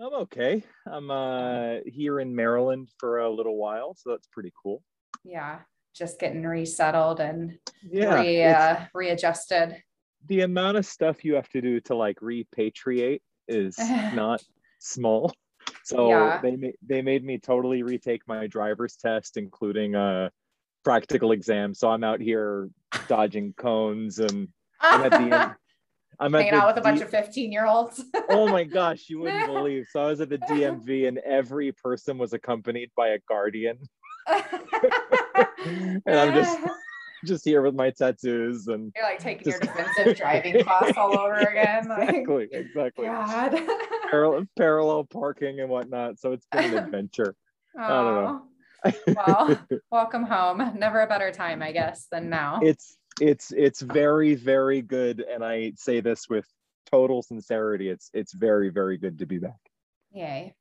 I'm okay. I'm uh, here in Maryland for a little while, so that's pretty cool. Yeah, just getting resettled and Yeah, re, uh, readjusted. the amount of stuff you have to do to like repatriate is not small. So Yeah. they ma- they made me totally retake my driver's test, including a practical exam. So I'm out here dodging cones and I'm at the end. I'm Hanging out with a bunch D- of 15 year olds. oh my gosh, you wouldn't believe. So I was at the DMV and every person was accompanied by a guardian. and I'm just just here with my tattoos and You're like taking your defensive driving class all over again. Like, exactly, exactly. God. Parallel, parallel parking and whatnot. So it's been an adventure. I don't know. Well, welcome home. Never a better time, I guess, than now. it's it's it's very very good and i say this with total sincerity it's it's very very good to be back Yay.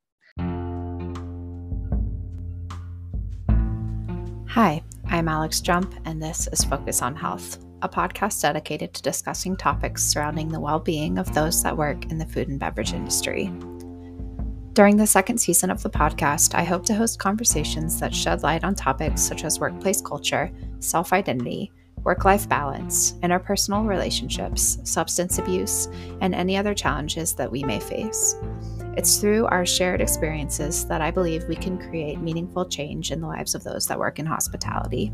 Hi, I'm Alex Jump, and this is Focus on Health, a podcast dedicated to discussing topics surrounding the well being of those that work in the food and beverage industry. During the second season of the podcast, I hope to host conversations that shed light on topics such as workplace culture, self identity, work life balance, interpersonal relationships, substance abuse, and any other challenges that we may face. It's through our shared experiences that I believe we can create meaningful change in the lives of those that work in hospitality.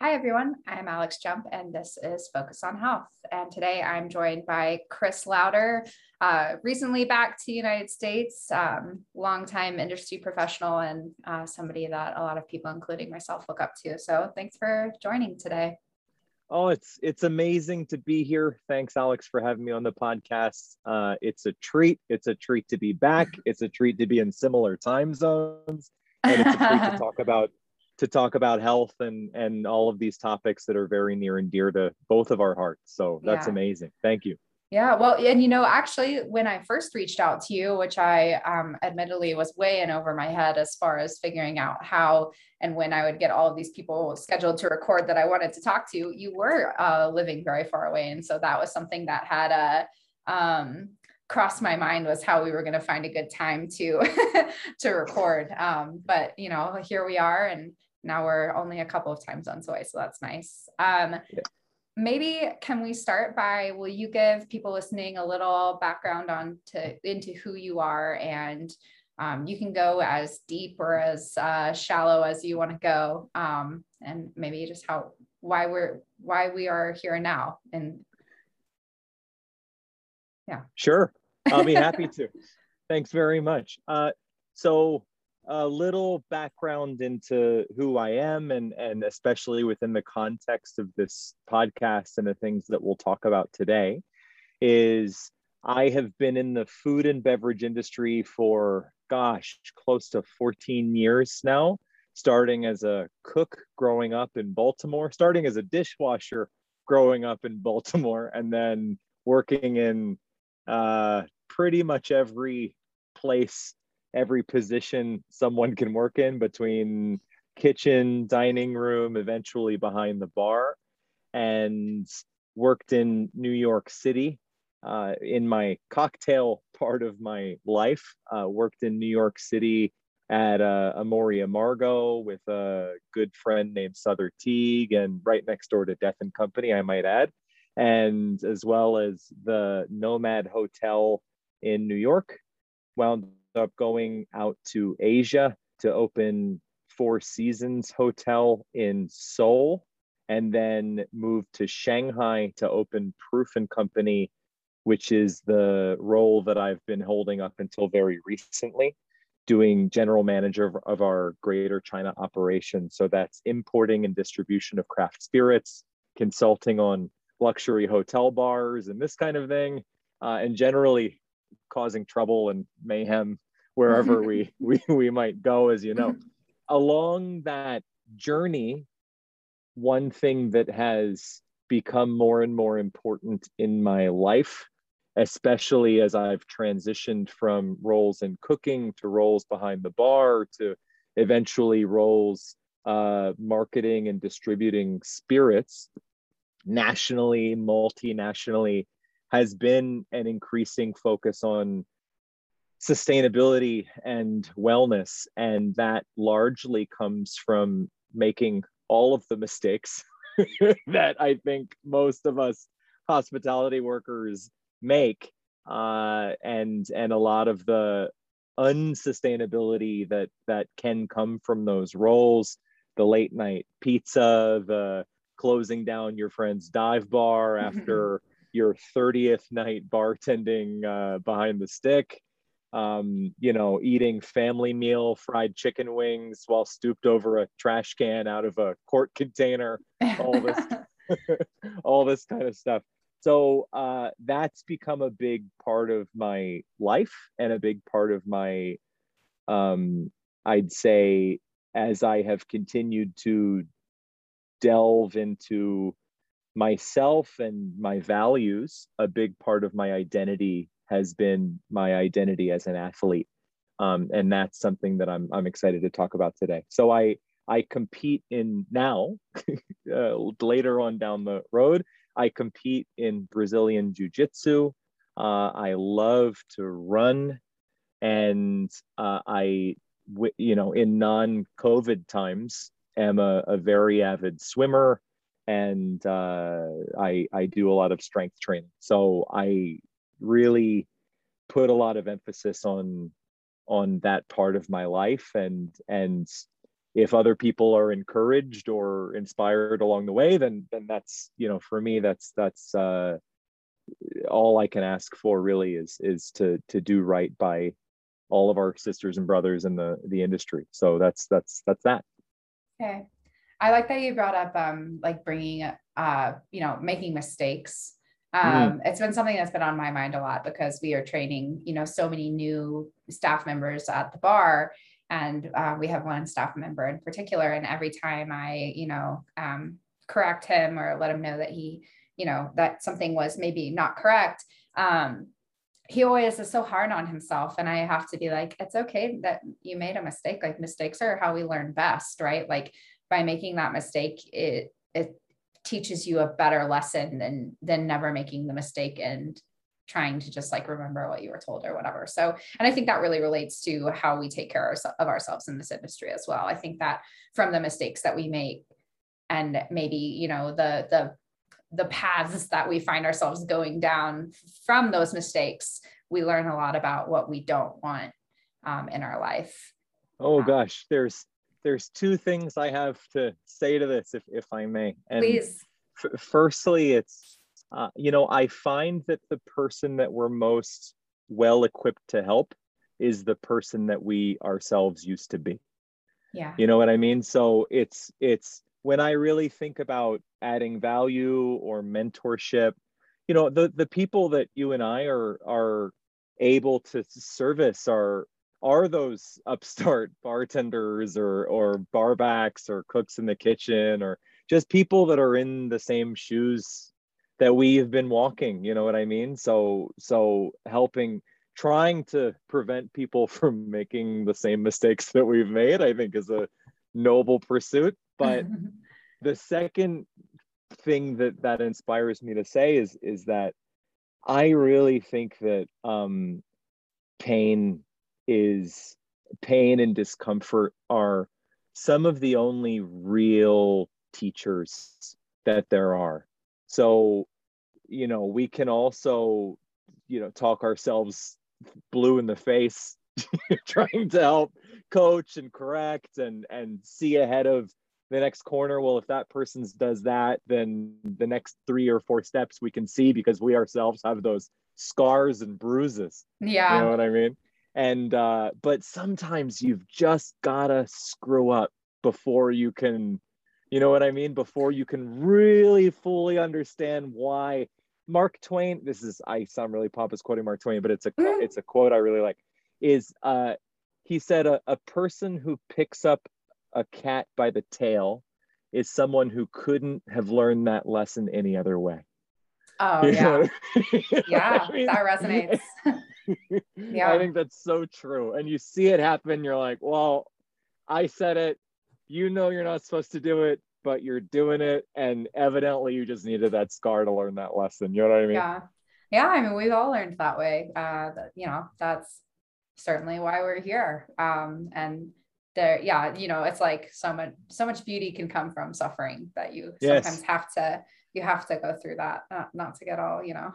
Hi, everyone. I'm Alex Jump, and this is Focus on Health. And today I'm joined by Chris Lowder, uh, recently back to the United States, um, longtime industry professional, and uh, somebody that a lot of people, including myself, look up to. So thanks for joining today. oh it's it's amazing to be here. Thanks alex for having me on the podcast. Uh it's a treat. It's a treat to be back. It's a treat to be in similar time zones. And it's a treat to talk about to talk about health and and all of these topics that are very near and dear to both of our hearts. So that's Yeah. amazing. Thank you Yeah, well, and you know, actually, when I first reached out to you, which I um, admittedly was way in over my head as far as figuring out how and when I would get all of these people scheduled to record that I wanted to talk to, you were uh, living very far away, and so that was something that had a um, crossed my mind was how we were going to find a good time to to record. Um, but you know, here we are, and now we're only a couple of time zones away, so that's nice. Um, maybe can we start by will you give people listening a little background on to into who you are and um, you can go as deep or as uh, shallow as you want to go um, and maybe just how why we're why we are here now and yeah. Sure, I'll be happy to. Thanks very much. Uh, so, a little background into who I am, and and especially within the context of this podcast and the things that we'll talk about today, is I have been in the food and beverage industry for gosh, close to 14 years now. Starting as a cook growing up in Baltimore, starting as a dishwasher growing up in Baltimore, and then working in uh, pretty much every place, every position someone can work in between kitchen, dining room, eventually behind the bar, and worked in New York City. Uh, in my cocktail part of my life, uh, worked in New York City at uh, Amor y Amargo with a good friend named Sother Teague, and right next door to Death and Company, I might add and as well as the Nomad Hotel in New York. Wound up going out to Asia to open Four Seasons Hotel in Seoul, and then moved to Shanghai to open Proof and Company, which is the role that I've been holding up until very recently, doing general manager of, of our Greater China operation. So that's importing and distribution of craft spirits, consulting on luxury hotel bars and this kind of thing, uh, and generally causing trouble and mayhem wherever we, we we might go, as you know. Along that journey, one thing that has become more and more important in my life, especially as I've transitioned from roles in cooking to roles behind the bar to eventually roles uh, marketing and distributing spirits nationally, multinationally, has been an increasing focus on sustainability and wellness. And that largely comes from making all of the mistakes that I think most of us hospitality workers make. Uh, and and a lot of the unsustainability that that can come from those roles the late night pizza the closing down your friend's dive bar after your 30th night bartending uh, behind the stick um, you know, eating family meal fried chicken wings while stooped over a trash can out of a quart container, all this, all this kind of stuff. So uh, that's become a big part of my life and a big part of my, um, I'd say, as I have continued to delve into myself and my values, a big part of my identity has been my identity as an athlete. Um, and that's something that I'm, I'm excited to talk about today. So I, I compete in now, uh, later on down the road, I compete in Brazilian Jiu Jitsu. Uh, I love to run. And uh, I, you know, in non COVID times, am a, a, very avid swimmer and uh, I, I do a lot of strength training. So I really put a lot of emphasis on on that part of my life and and if other people are encouraged or inspired along the way then then that's you know for me that's that's uh all i can ask for really is is to to do right by all of our sisters and brothers in the the industry. So that's that's that's that. Okay i like that you brought up um like bringing uh you know making mistakes. Mm-hmm. um, mm. it's been something that's been on my mind a lot because we are training you know so many new staff members at the bar. And uh, we have one staff member in particular. And every time i you know um, correct him or let him know that he you know that something was maybe not correct um, he always is so hard on himself. And i have to be like it's okay that you made a mistake. Like mistakes are how we learn best right? Like by making that mistake it it teaches you a better lesson than than never making the mistake and trying to just like remember what you were told or whatever. So, and I think that really relates to how we take care of ourselves in this industry as well. I think that from the mistakes that we make and maybe, you know, the the the paths that we find ourselves going down from those mistakes, we learn a lot about what we don't want um, in our life. Oh um, gosh, there's there's two things I have to say to this, if if I may. And Please. F- firstly, it's uh, you know I find that the person that we're most well equipped to help is the person that we ourselves used to be. Yeah. You know what I mean? So it's it's when I really think about adding value or mentorship, you know, the the people that you and I are are able to service are are those upstart bartenders or or barbacks or cooks in the kitchen or just people that are in the same shoes that we've been walking you know what i mean? So so helping trying to prevent people from making the same mistakes that we've made i think is a noble pursuit. But the second thing that that inspires me to say is is that i really think that um pain is pain and discomfort are some of the only real teachers that there are. So, you know, we can also, you know, talk ourselves blue in the face trying to help coach and correct and and see ahead of the next corner. Well if that person does that then the next three or four steps we can see because we ourselves have those scars and bruises. Yeah. you know what i mean and uh but sometimes you've just gotta screw up before you can you know what i mean? Before you can really fully understand why mark twain this is i sound really pompous quoting mark twain but it's a mm-hmm. it's a quote i really like is uh he said a, a person who picks up a cat by the tail is someone who couldn't have learned that lesson any other way. Oh yeah. yeah I mean? that resonates yeah. I think that's so true. And you see it happen, you're like, well, I said it. You know you're not supposed to do it, but you're doing it. And evidently you just needed that scar to learn that lesson. You know what I mean? Yeah. yeah, I mean, we've all learned that way. Uh, that, you know, that's certainly why we're here. Um, and there, yeah, you know, it's like so much, so much beauty can come from suffering that you yes. sometimes have to, you have to go through that, not, not to get all, you know,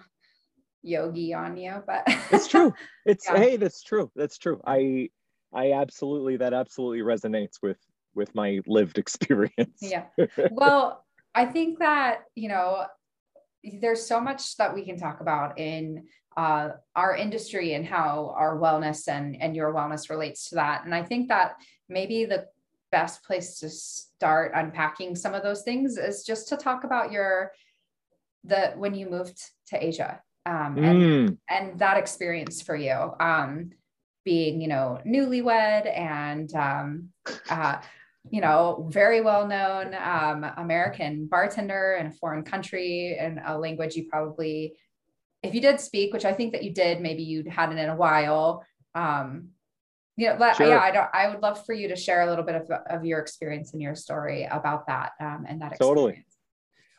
yogi on you, but it's true. It's, yeah. Hey, that's true. That's true. I, I absolutely, that absolutely resonates with, with my lived experience. yeah. Well, I think that, you know, there's so much that we can talk about in uh, our industry and how our wellness and, and your wellness relates to that. And I think that maybe the best place to start unpacking some of those things is just to talk about your the when you moved to Asia um, and, mm. and that experience for you um, being you know newlywed and um, uh, you know, very well known um, American bartender in a foreign country and a language you probably, if you did speak, which I think that you did, maybe you'd hadn't in a while. Um, you know, let, sure. yeah, I don't, I would love for you to share a little bit of, of your experience and your story about that um, and that experience. Totally.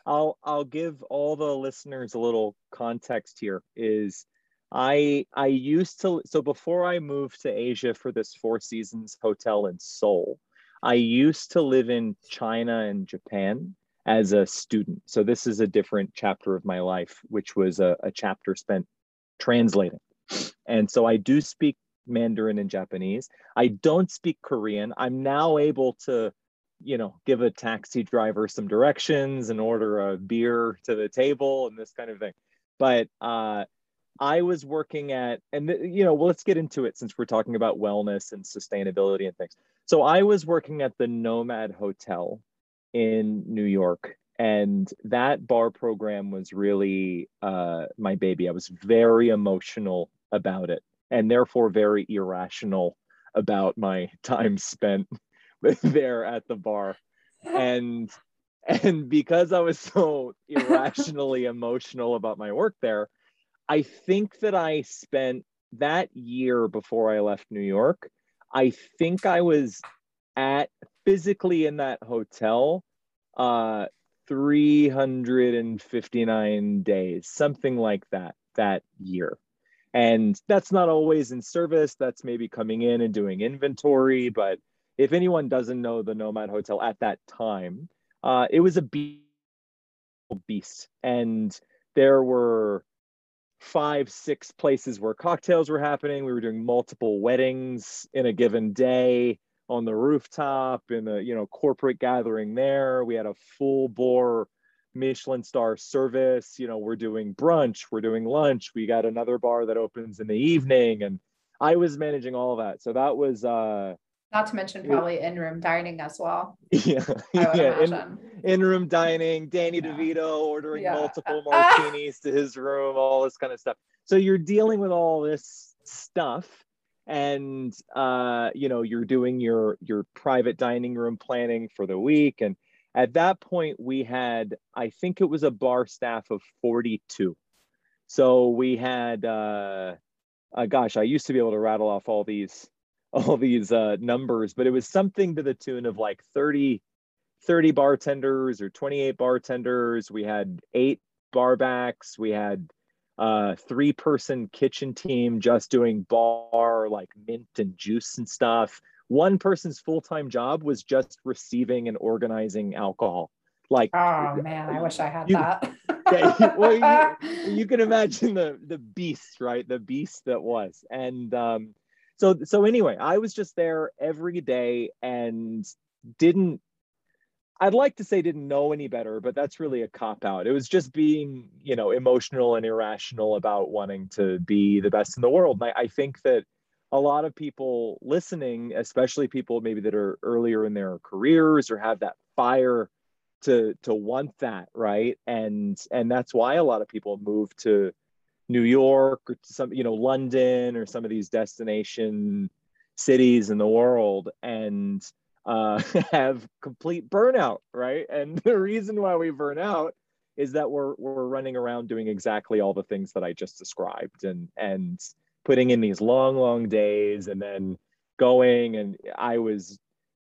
I'll, I'll give all the listeners a little context here is I, I used to, so before I moved to Asia for this Four Seasons hotel in Seoul, I used to live in China and Japan as a student. So this is a different chapter of my life, which was a, a chapter spent translating. And so I do speak Mandarin and Japanese. I don't speak Korean. I'm now able to, you know, give a taxi driver some directions and order a beer to the table and this kind of thing. But uh, I was working at, and you know, well, let's get into it since we're talking about wellness and sustainability and things. So I was working at the Nomad Hotel in New York, and that bar program was really uh, my baby. I was very emotional about it, and therefore very irrational about my time spent there at the bar. And and because I was so irrationally emotional about my work there, I think that I spent that year before I left New York I think I was at physically in that hotel uh 359 days, something like that that year. And that's not always in service, that's maybe coming in and doing inventory, but if anyone doesn't know the Nomad Hotel at that time, uh, it was a beast. And there were five, six places where cocktails were happening. We were doing multiple weddings in a given day on the rooftop in a you know corporate gathering there. We had a full bore Michelin star service. You know, we're doing brunch, we're doing lunch. We got another bar that opens in the evening, and I was managing all of that. So that was uh not to mention probably in-room dining as well. Yeah, yeah. In, in-room dining, Danny yeah. DeVito ordering yeah. multiple martinis to his room, all this kind of stuff. So you're dealing with all this stuff, and uh, you know you're doing your your private dining room planning for the week. And at that point, we had I think it was a bar staff of 42. So we had, uh, uh, gosh, I used to be able to rattle off all these all these uh, numbers, but it was something to the tune of like 30, 30 bartenders or 28 bartenders. We had eight barbacks. We had uh, three person kitchen team just doing bar like mint and juice and stuff. One person's full time job was just receiving and organizing alcohol. Like, oh man, I wish I had you, that. yeah, well, you, you, can imagine the the beast, right? The beast that was, and um, so so anyway i was just there every day and didn't i'd like to say didn't know any better but that's really a cop out. It was just being you know emotional and irrational about wanting to be the best in the world. And I, I think that a lot of people listening especially people maybe that are earlier in their careers or have that fire to to want that right? And and that's why a lot of people move to New York or some, you know, London or some of these destination cities in the world and uh, have complete burnout, right? And the reason why we burn out is that we're we're running around doing exactly all the things that I just described and and putting in these long, long days and then going and I was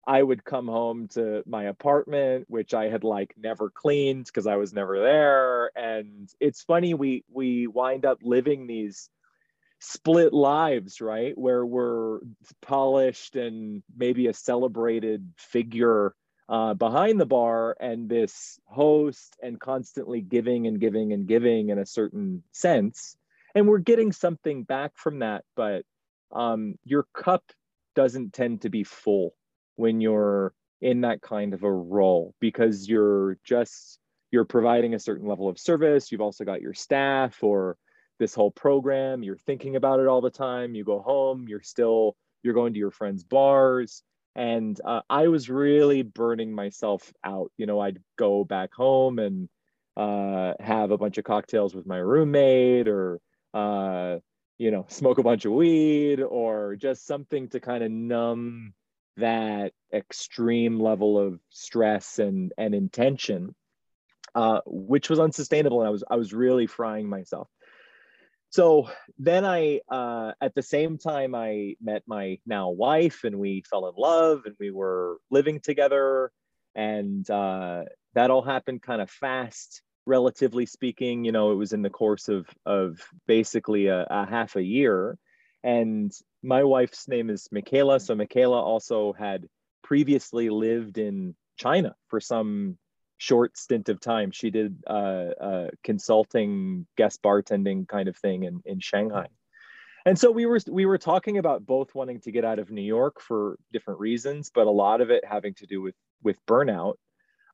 I would come home to my apartment, which I had like never cleaned because I was never there. And it's funny, we we wind up living these split lives, right? Where we're polished and maybe a celebrated figure uh, behind the bar and this host and constantly giving and giving and giving in a certain sense. And we're getting something back from that, but um, your cup doesn't tend to be full when you're in that kind of a role because you're just you're providing a certain level of service. You've also got your staff or this whole program. You're thinking about it all the time. You go home you're still you're going to your friends bars. And uh, i was really burning myself out. You know i'd go back home and uh, have a bunch of cocktails with my roommate or uh, you know smoke a bunch of weed or just something to kind of numb that extreme level of stress and and intention uh, which was unsustainable and i was i was really frying myself. So then i uh, at the same time i met my now wife and we fell in love and we were living together and uh, that all happened kind of fast relatively speaking. You know it was in the course of of basically a, a half a year and my wife's name is Michaela. So Michaela also had previously lived in China for some short stint of time. She did uh, uh, consulting, guest bartending kind of thing in, in Shanghai. And so we were we were talking about both wanting to get out of New York for different reasons, but a lot of it having to do with with burnout.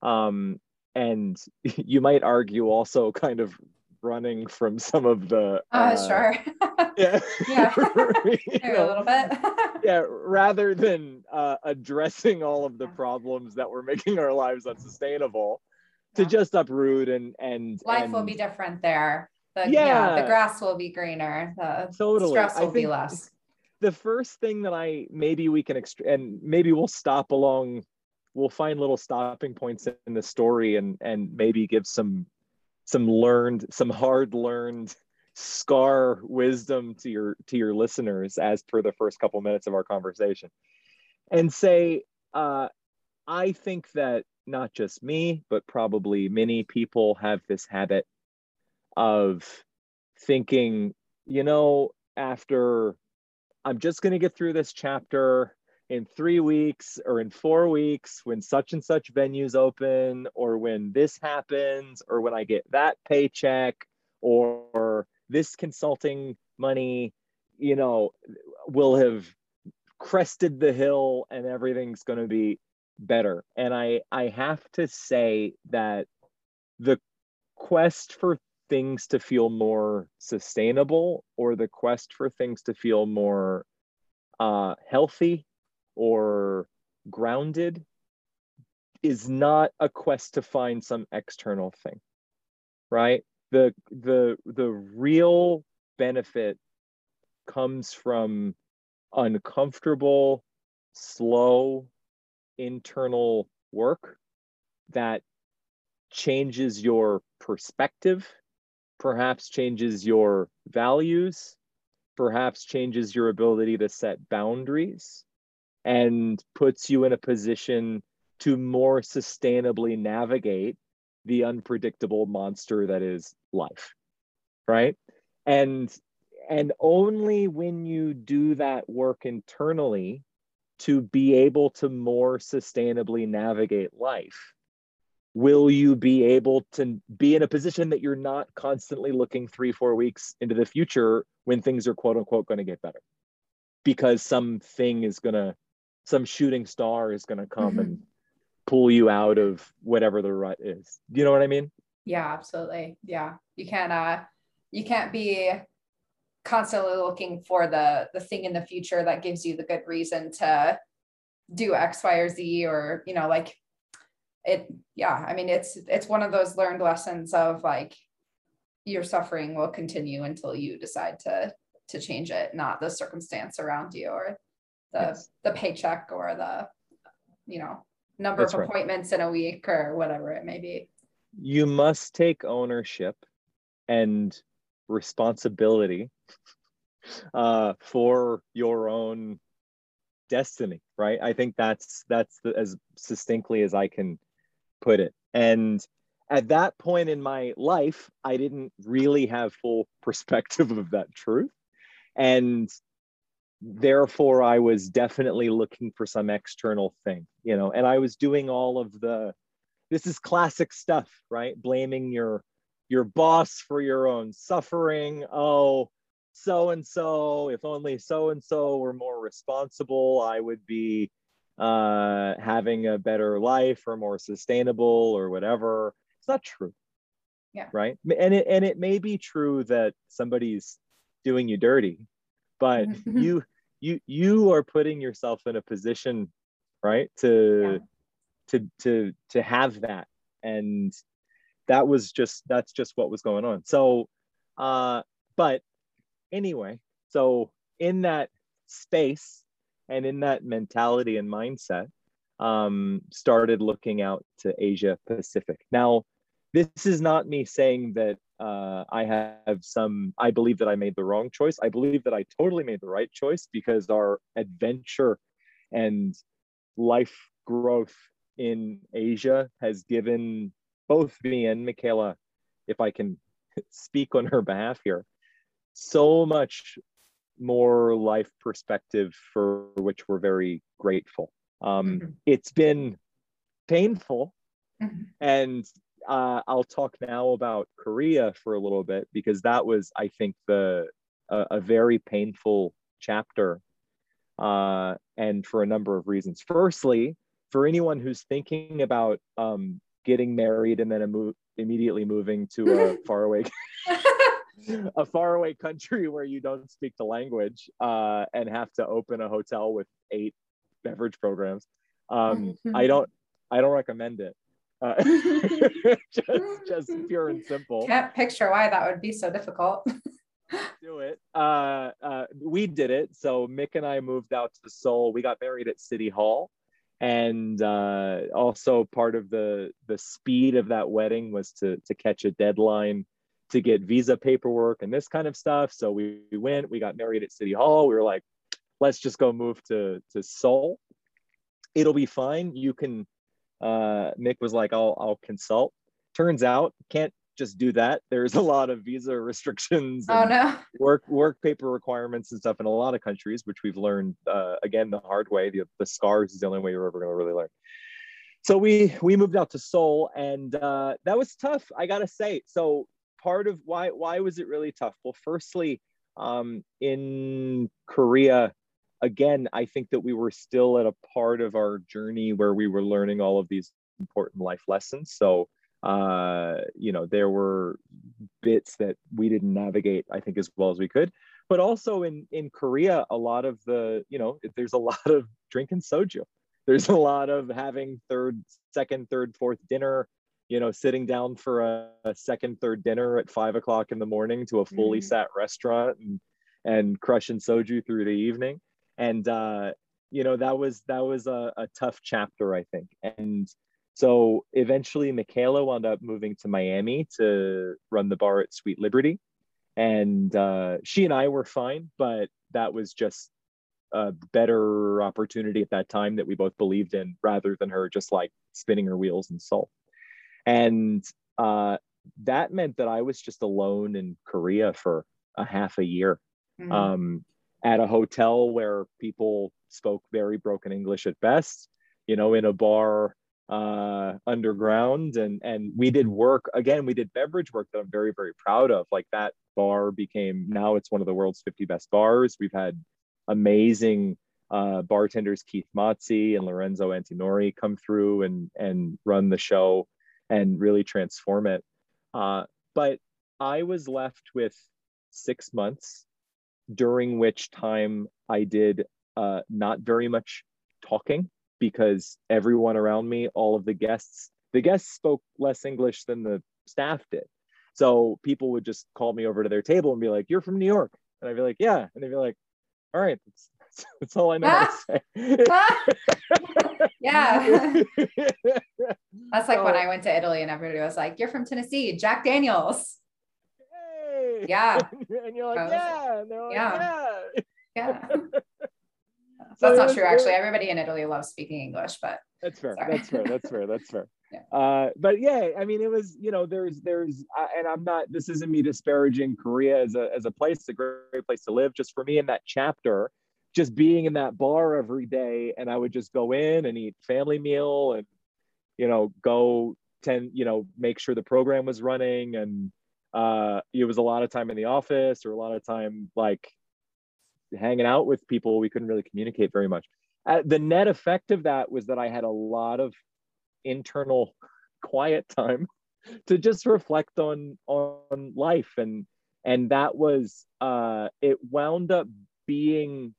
Um, and you might argue also kind of running from some of the uh, uh sure yeah yeah a little bit yeah rather than uh, addressing all of the problems that were making our lives unsustainable yeah. to just uproot and and life and, will be different there the, yeah. yeah. the grass will be greener the totally. stress will be less the first thing that i maybe we can ext- and maybe we'll stop along we'll find little stopping points in the story and and maybe give some some learned some hard learned scar wisdom to your to your listeners as per the first couple minutes of our conversation and say uh, i think that not just me but probably many people have this habit of thinking you know after i'm just going to get through this chapter in three weeks or in four weeks when such and such venues open or when this happens or when I get that paycheck or this consulting money, you know, will have crested the hill and everything's going to be better. And I, I have to say that the quest for things to feel more sustainable or the quest for things to feel more uh, healthy or grounded is not a quest to find some external thing right? The the the real benefit comes from uncomfortable slow internal work that changes your perspective perhaps changes your values perhaps changes your ability to set boundaries and puts you in a position to more sustainably navigate the unpredictable monster that is life right? And and only when you do that work internally to be able to more sustainably navigate life will you be able to be in a position that you're not constantly looking three four weeks into the future when things are quote unquote going to get better. Because something is going to some shooting star is going to come mm-hmm. and pull you out of whatever the rut is. Do you know what I mean? Yeah, absolutely. Yeah. You can't uh you can't be constantly looking for the the thing in the future that gives you the good reason to do X, Y, or Z or you know, like it yeah, I mean it's it's one of those learned lessons of like your suffering will continue until you decide to to change it, not the circumstance around you or the yes. the paycheck or the you know number That's of appointments right. in a week or whatever it may be you must take ownership and responsibility uh, for your own destiny, right? I think that's that's the, as succinctly as I can put it. And at that point in my life, I didn't really have full perspective of that truth. And therefore, I was definitely looking for some external thing, you know, and I was doing all of the, this is classic stuff, right? Blaming your your boss for your own suffering. Oh, so and so, if only so and so were more responsible, I would be uh, having a better life or more sustainable or whatever. It's not true. Yeah. Right. And it and it may be true that somebody's doing you dirty, but you you you are putting yourself in a position, right, to yeah. to to to have that. And that was just that's just what was going on. So uh but anyway, so in that space and in that mentality and mindset, um, started looking out to Asia Pacific. Now, this is not me saying that uh, I have some, I believe that I made the wrong choice. I believe that I totally made the right choice because our adventure and life growth in Asia has given both me and Michaela, if I can speak on her behalf here, so much more life perspective for which we're very grateful. Um, mm-hmm. It's been painful. Mm-hmm. And uh, I'll talk now about Korea for a little bit because that was, I think, the a, a very painful chapter, uh, and for a number of reasons. Firstly, for anyone who's thinking about um, getting married and then mo- immediately moving to a faraway a faraway country where you don't speak the language uh, and have to open a hotel with eight beverage programs. Um, I don't I don't recommend it. Uh, just just pure and simple. Can't picture why that would be so difficult. do it. Uh, uh, we did it. So Mick and I moved out to Seoul. We got married at City Hall, and uh, also part of the the speed of that wedding was to to catch a deadline to get visa paperwork and this kind of stuff. So we, we went, we got married at City Hall. We were like, let's just go move to, to Seoul. It'll be fine. You can, uh, Mick was like, I'll, I'll consult. Turns out, can't just do that. There's a lot of visa restrictions. oh no. Work work paper requirements and stuff in a lot of countries, which we've learned uh, again the hard way. The, the scars is the only way you're ever going to really learn. So we we moved out to Seoul, and uh, that was tough. I gotta say. So part of why why was it really tough? Well, firstly, um, in Korea, again, I think that we were still at a part of our journey where we were learning all of these important life lessons. So, uh, you know, there were bits that we didn't navigate, I think, as well as we could. But also in in Korea, a lot of the, you know, there's a lot of drinking soju. There's a lot of having third, second, third, fourth dinner you know, sitting down for a, a, second, third dinner at five o'clock in the morning to a fully mm. sat restaurant and and crushing soju through the evening. And uh, you know, that was that was a, a tough chapter, I think. And so eventually Michaela wound up moving to Miami to run the bar at Sweet Liberty. And uh, she and I were fine, but that was just a better opportunity at that time that we both believed in rather than her just like spinning her wheels in Seoul and uh, that meant that I was just alone in Korea for a half a year mm-hmm. um, at a hotel where people spoke very broken English at best, you know, in a bar uh, underground. And, and we did work, again, we did beverage work that I'm very, very proud of. Like that bar became, now it's one of the world's 50 best bars. We've had amazing uh, bartenders Keith Motsi and Lorenzo Antinori come through and, and run the show and really transform it. Uh, but I was left with six months, during which time I did uh, not very much talking because everyone around me, all of the guests, the guests spoke less English than the staff did. So people would just call me over to their table and be like, "You're from New York," and I'd be like, "Yeah," and they'd be like, "All right, that's, that's all I know how to say." yeah. That's like so, when I went to Italy and everybody was like, You're from Tennessee, Jack Daniels. Hey. Yeah. and you're like, was, Yeah. And they're like, Yeah. Yeah. yeah. That's not true, actually. Everybody in Italy loves speaking English, but that's fair. Sorry. That's fair. That's fair. That's fair. Yeah. Uh, but yeah, I mean, it was you know, there's there's, uh, and I'm not. This isn't me disparaging Korea as a as a place, a great place to live. Just for me in that chapter, just being in that bar every day, and I would just go in and eat family meal, and you know, go tend, you know, make sure the program was running, and uh, it was a lot of time in the office or a lot of time like hanging out with people. We couldn't really communicate very much. Uh, the net effect of that was that I had a lot of internal quiet time to just reflect on on life and and that was uh it wound up being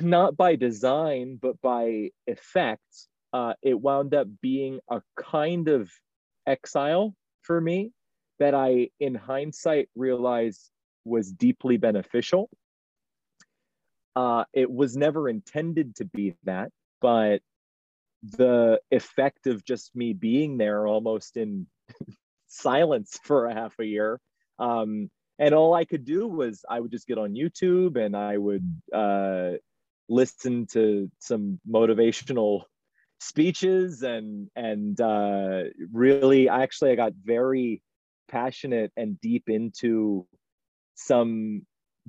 not by design but by effect uh it wound up being a kind of exile for me that i in hindsight realized was deeply beneficial. Uh it was never intended to be that but the effect of just me being there almost in silence for a half a year um, and all i could do was i would just get on youtube and i would uh, listen to some motivational speeches and and uh, really actually i got very passionate and deep into some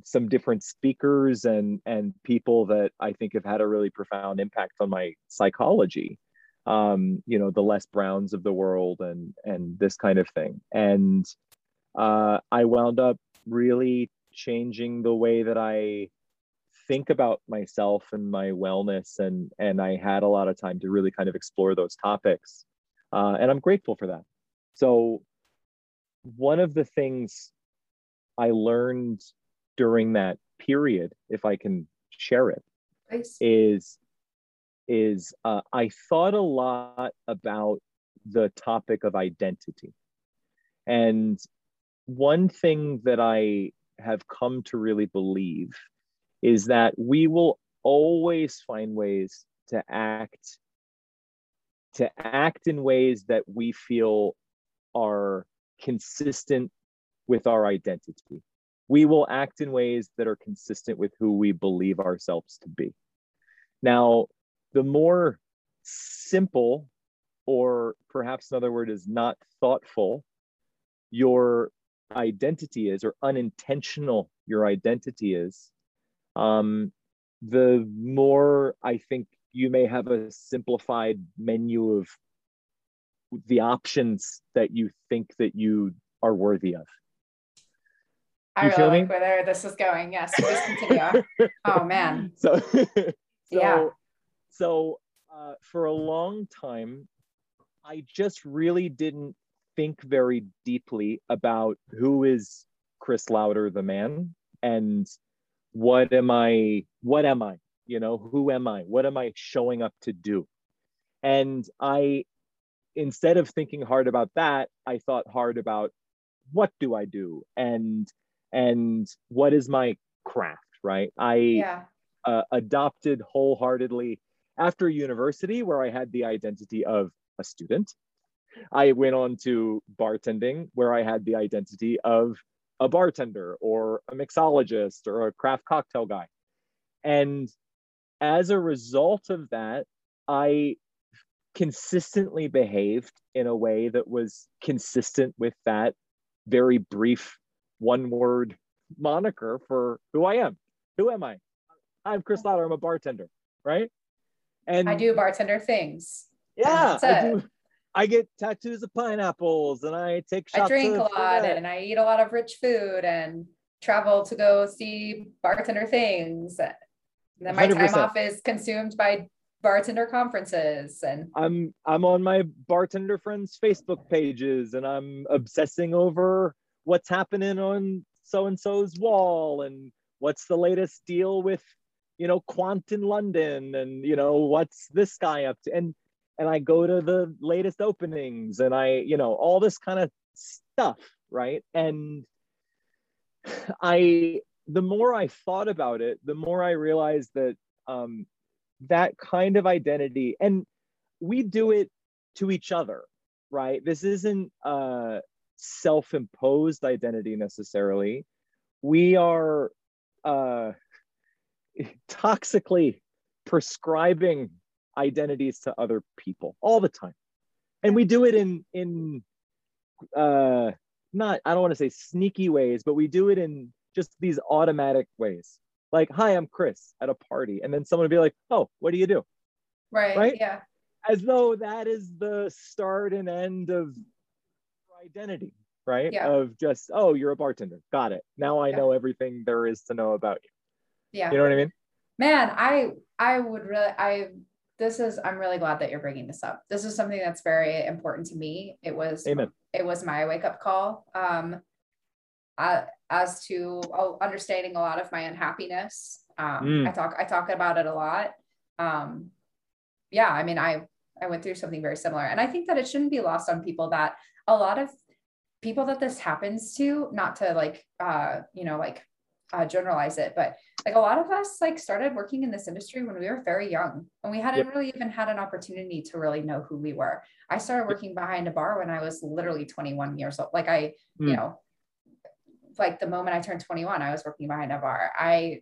some different speakers and and people that I think have had a really profound impact on my psychology. Um, you know, the Les Browns of the world and and this kind of thing. And uh, I wound up really changing the way that I think about myself and my wellness and and I had a lot of time to really kind of explore those topics. Uh, and I'm grateful for that. So one of the things I learned during that period, if I can share it, Nice. is is uh, I thought a lot about the topic of identity, and one thing that I have come to really believe is that we will always find ways to act to act in ways that we feel are consistent with our identity we will act in ways that are consistent with who we believe ourselves to be. Now, the more simple, or perhaps another word is not thoughtful, your identity is, or unintentional your identity is, um, the more I think you may have a simplified menu of the options that you think that you are worthy of. I You feel really me? like where this is going. Yes, please continue. oh man. so, so Yeah. so uh, for a long time i just really didn't think very deeply about who is chris lowder the man and what am i what am i you know who am i what am i showing up to do and i instead of thinking hard about that i thought hard about what do i do and and what is my craft right i Yeah. uh, adopted wholeheartedly after university, where I had the identity of a student. I went on to bartending, where I had the identity of a bartender or a mixologist or a craft cocktail guy. And as a result of that, I consistently behaved in a way that was consistent with that very brief one word moniker for who I am. Who am I? I'm Chris Lowder. I'm a bartender, right? And I do bartender things. yeah, I do. I get tattoos of pineapples, and I take shots. I drink a lot Fernet. and I eat a lot of rich food and travel to go see bartender things. And then my time 100%. off is consumed by bartender conferences and I'm I'm on my bartender friends' Facebook pages, and I'm obsessing over what's happening on so and so's wall, and what's the latest deal with, you know, Kwant in London, and you know what's this guy up to, and and I go to the latest openings, and I you know all this kind of stuff, right? And I the more I thought about it, the more I realized that um, that kind of identity, and we do it to each other, right? This isn't a self-imposed identity necessarily. We are uh, toxically prescribing identities to other people all the time and we do it in in uh not i don't want to say sneaky ways but we do it in just these automatic ways like hi i'm chris at a party and then someone would be like oh what do you do? Right right? yeah. As though that is the start and end of identity right? Yeah. of just oh you're a bartender. Got it. Now i yeah. know everything there is to know about you. Yeah. You know what i mean? Man i i would really i this is i'm really glad that you're bringing this up. This is something that's very important to me. It was Amen. it was my wake up call. Um uh, as to oh, understanding a lot of my unhappiness um mm. i talk i talk about it a lot um yeah i mean i i went through something very similar and i think that it shouldn't be lost on people that a lot of people that this happens to not to like uh you know like uh, generalize it, but like a lot of us like started working in this industry when we were very young and we hadn't yep. really even had an opportunity to really know who we were. I started working behind a bar when I was literally 21 years old. Like I, mm. you know, like the moment I turned 21, I was working behind a bar. I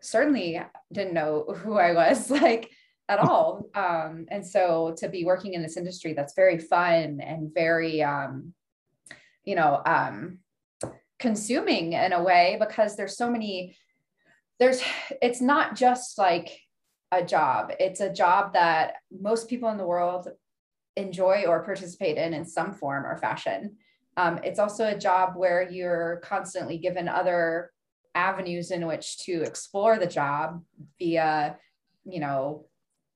certainly didn't know who I was like at all. Um, and so to be working in this industry that's very fun and very um, you know, um, consuming in a way because there's so many there's it's not just like a job it's a job that most people in the world enjoy or participate in in some form or fashion um, it's also a job where you're constantly given other avenues in which to explore the job via you know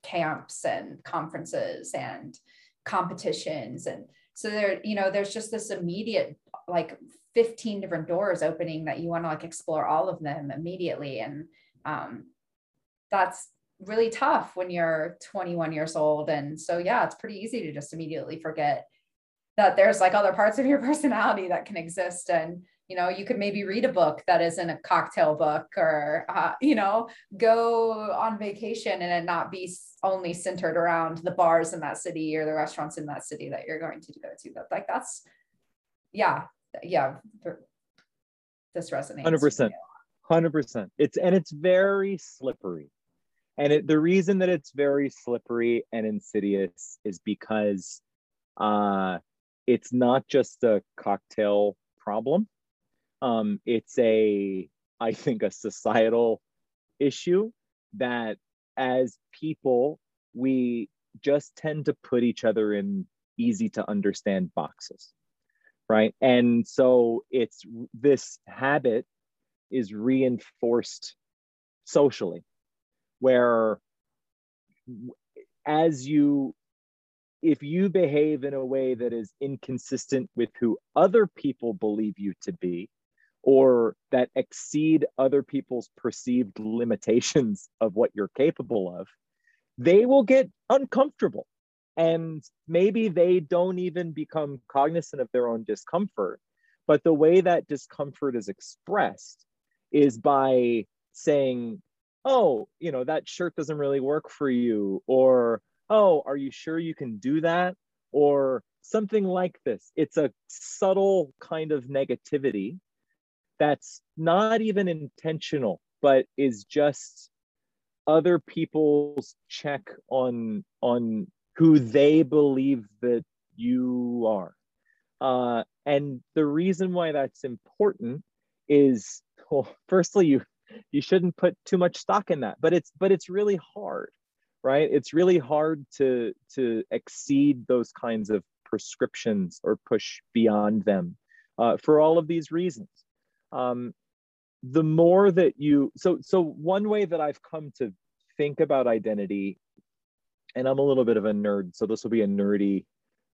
camps and conferences and competitions. And so there you know there's just this immediate like 15 different doors opening that you want to like explore all of them immediately. And um, that's really tough when you're 21 years old. And so yeah it's pretty easy to just immediately forget that there's like other parts of your personality that can exist and you know you could maybe read a book that isn't a cocktail book or uh, you know go on vacation and it not be only centered around the bars in that city or the restaurants in that city that you're going to go to but like that's yeah yeah, this resonates. Hundred percent, hundred percent. It's and it's very slippery, and it, the reason that it's very slippery and insidious is because uh, it's not just a cocktail problem. Um, it's a, I think, a societal issue that as people we just tend to put each other in easy to understand boxes right and so it's this habit is reinforced socially where as you if you behave in a way that is inconsistent with who other people believe you to be or that exceed other people's perceived limitations of what you're capable of they will get uncomfortable. And maybe they don't even become cognizant of their own discomfort. But the way that discomfort is expressed is by saying oh you know that shirt doesn't really work for you or oh are you sure you can do that? Or something like this. It's a subtle kind of negativity that's not even intentional but is just other people's check on on who they believe that you are. Uh, and the reason why that's important is, well, firstly, you you shouldn't put too much stock in that, but it's but it's really hard, right? It's really hard to to exceed those kinds of prescriptions or push beyond them uh, for all of these reasons. Um, the more that you so so one way that I've come to think about identity and I'm a little bit of a nerd, so this will be a nerdy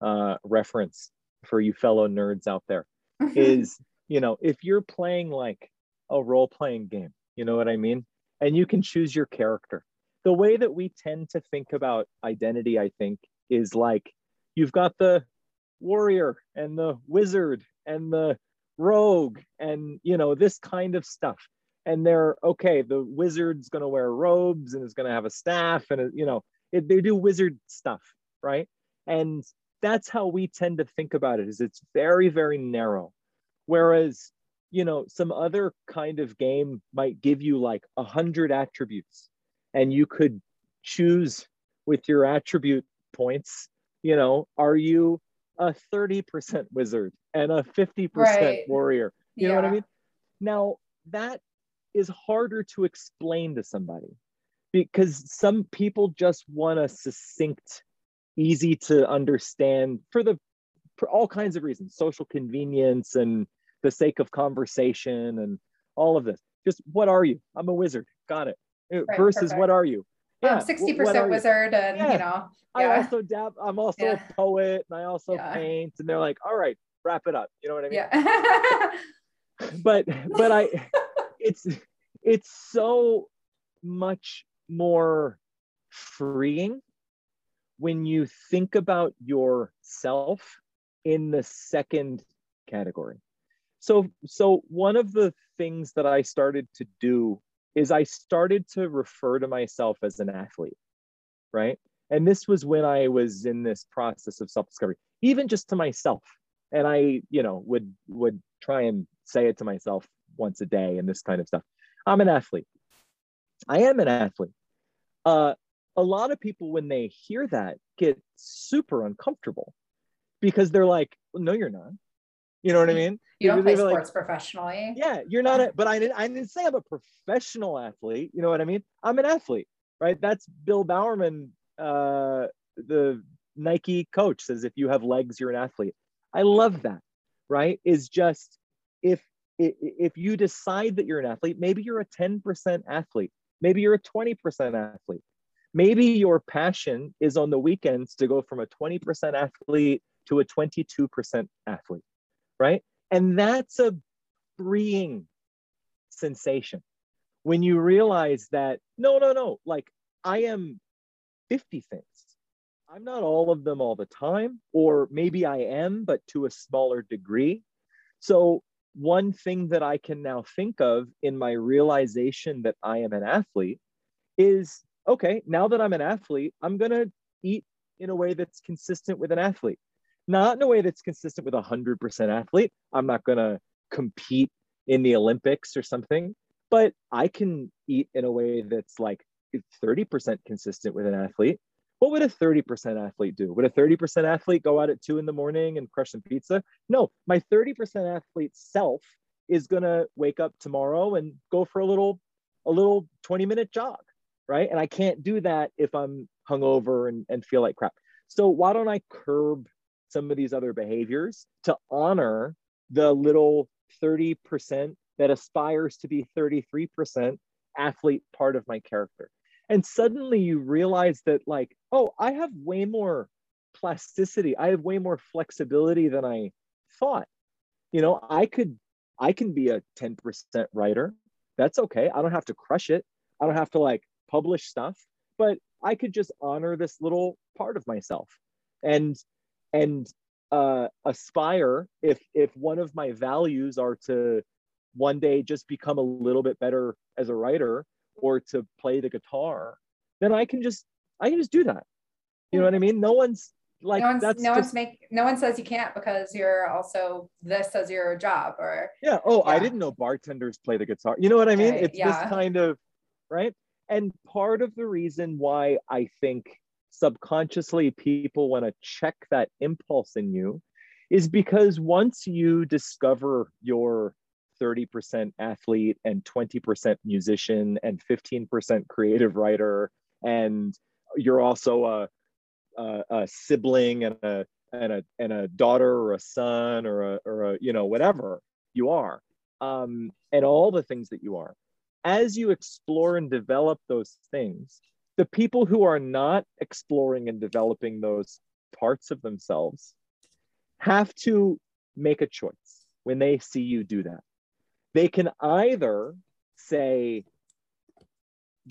uh, reference for you fellow nerds out there. is you know if you're playing like a role playing game, you know what I mean, and you can choose your character. The way that we tend to think about identity, I think, is like you've got the warrior and the wizard and the rogue and you know this kind of stuff and they're okay the wizard's going to wear robes and is going to have a staff and you know it, they do wizard stuff, right? And that's how we tend to think about it is it's very, very narrow. Whereas, you know, some other kind of game might give you like a hundred attributes and you could choose with your attribute points, you know, are you a 30% wizard and a 50% Right. warrior? You know what I mean? Now, that is harder to explain to somebody because some people just want a succinct, easy to understand for the for all kinds of reasons, social convenience and the sake of conversation and all of this. Just what are you? I'm a wizard. Got it. Right, Versus perfect. what are you? Um, I'm wh- 60% are you? wizard and Yeah. you know, I also dab I'm also Yeah. a poet, and I also Yeah. paint. And they're like, "All right, wrap it up." You know what I mean? yeah. But but I, it's it's so much more freeing when you think about yourself in the second category. So so one of the things that I started to do is I started to refer to myself as an athlete, right? And this was when I was in this process of self-discovery, even just to myself. And I, you know, would would try and say it to myself once a day and this kind of stuff. I'm an athlete. I am an athlete. Uh, a lot of people, when they hear that, get super uncomfortable because they're like, "No, you're not." You know what I mean? You don't play like, sports professionally. yeah, you're not a, but I didn't, I didn't say I'm a professional athlete. You know what I mean? I'm an athlete, right? That's Bill Bowerman, uh, the Nike coach says, if you have legs, you're an athlete. I love that, right? Is just if, if you decide that you're an athlete, maybe you're a 10% athlete, maybe you're a 20% athlete. Maybe your passion is on the weekends to go from a 20% athlete to a 22% athlete, right? And that's a freeing sensation when you realize that no, no, no, like I am 50 things. I'm not all of them all the time, or maybe I am, but to a smaller degree. So, one thing that I can now think of in my realization that I am an athlete is okay, now that I'm an athlete, I'm going to eat in a way that's consistent with an athlete, not in a way that's consistent with a 100% athlete. I'm not going to compete in the Olympics or something, but I can eat in a way that's like 30% consistent with an athlete. What would a 30% athlete do? Would a 30% athlete go out at two in the morning and crush some pizza? No, my 30% athlete self is gonna wake up tomorrow and go for a little, a little 20 minute jog, right? And I can't do that if I'm hungover and, and feel like crap. So why don't I curb some of these other behaviors to honor the little 30% that aspires to be 33% athlete part of my character? And suddenly you realize that, like, oh, I have way more plasticity, I have way more flexibility than I thought. You know, I could, I can be a 10% writer. That's okay. I don't have to crush it. I don't have to like publish stuff, but I could just honor this little part of myself and, and, uh, aspire if if one of my values are to one day just become a little bit better as a writer or to play the guitar then i can just i can just do that. You know what i mean? No one's like no one's that's no just, one's make no one says you can't because you're also this as your job or yeah. Oh i didn't know bartenders play the guitar. You know what i mean? Right, it's yeah. this kind of right? And part of the reason why i think subconsciously people want to check that impulse in you is because once you discover your 30% athlete and 20% musician and 15% creative writer and you're also a, a, a sibling and a and a and a daughter or a son or a or a you know whatever you are um, and all the things that you are as you explore and develop those things the people who are not exploring and developing those parts of themselves have to make a choice when they see you do that. They can either say,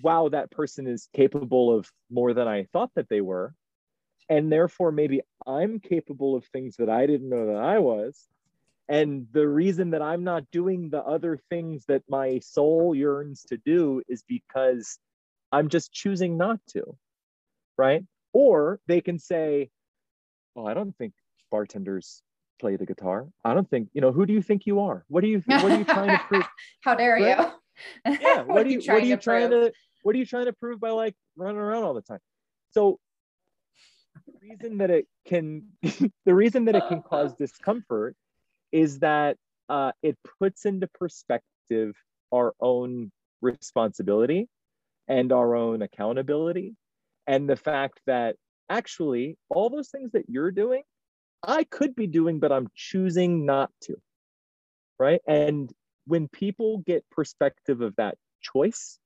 wow, that person is capable of more than I thought that they were. And therefore, maybe I'm capable of things that I didn't know that I was. And the reason that I'm not doing the other things that my soul yearns to do is because I'm just choosing not to. Right. Or they can say, oh, I don't think bartenders play the guitar. I don't think, you know, who do you think you are? What are you what are you trying to prove? how dare Right? you Yeah, what, are you what are you trying prove? to what are you trying to prove by like running around all the time so the reason that it can the reason that it can cause discomfort is that uh, it puts into perspective our own responsibility and our own accountability. And the fact that actually all those things that you're doing i could be doing but i'm choosing not to right? And when people get perspective of that choice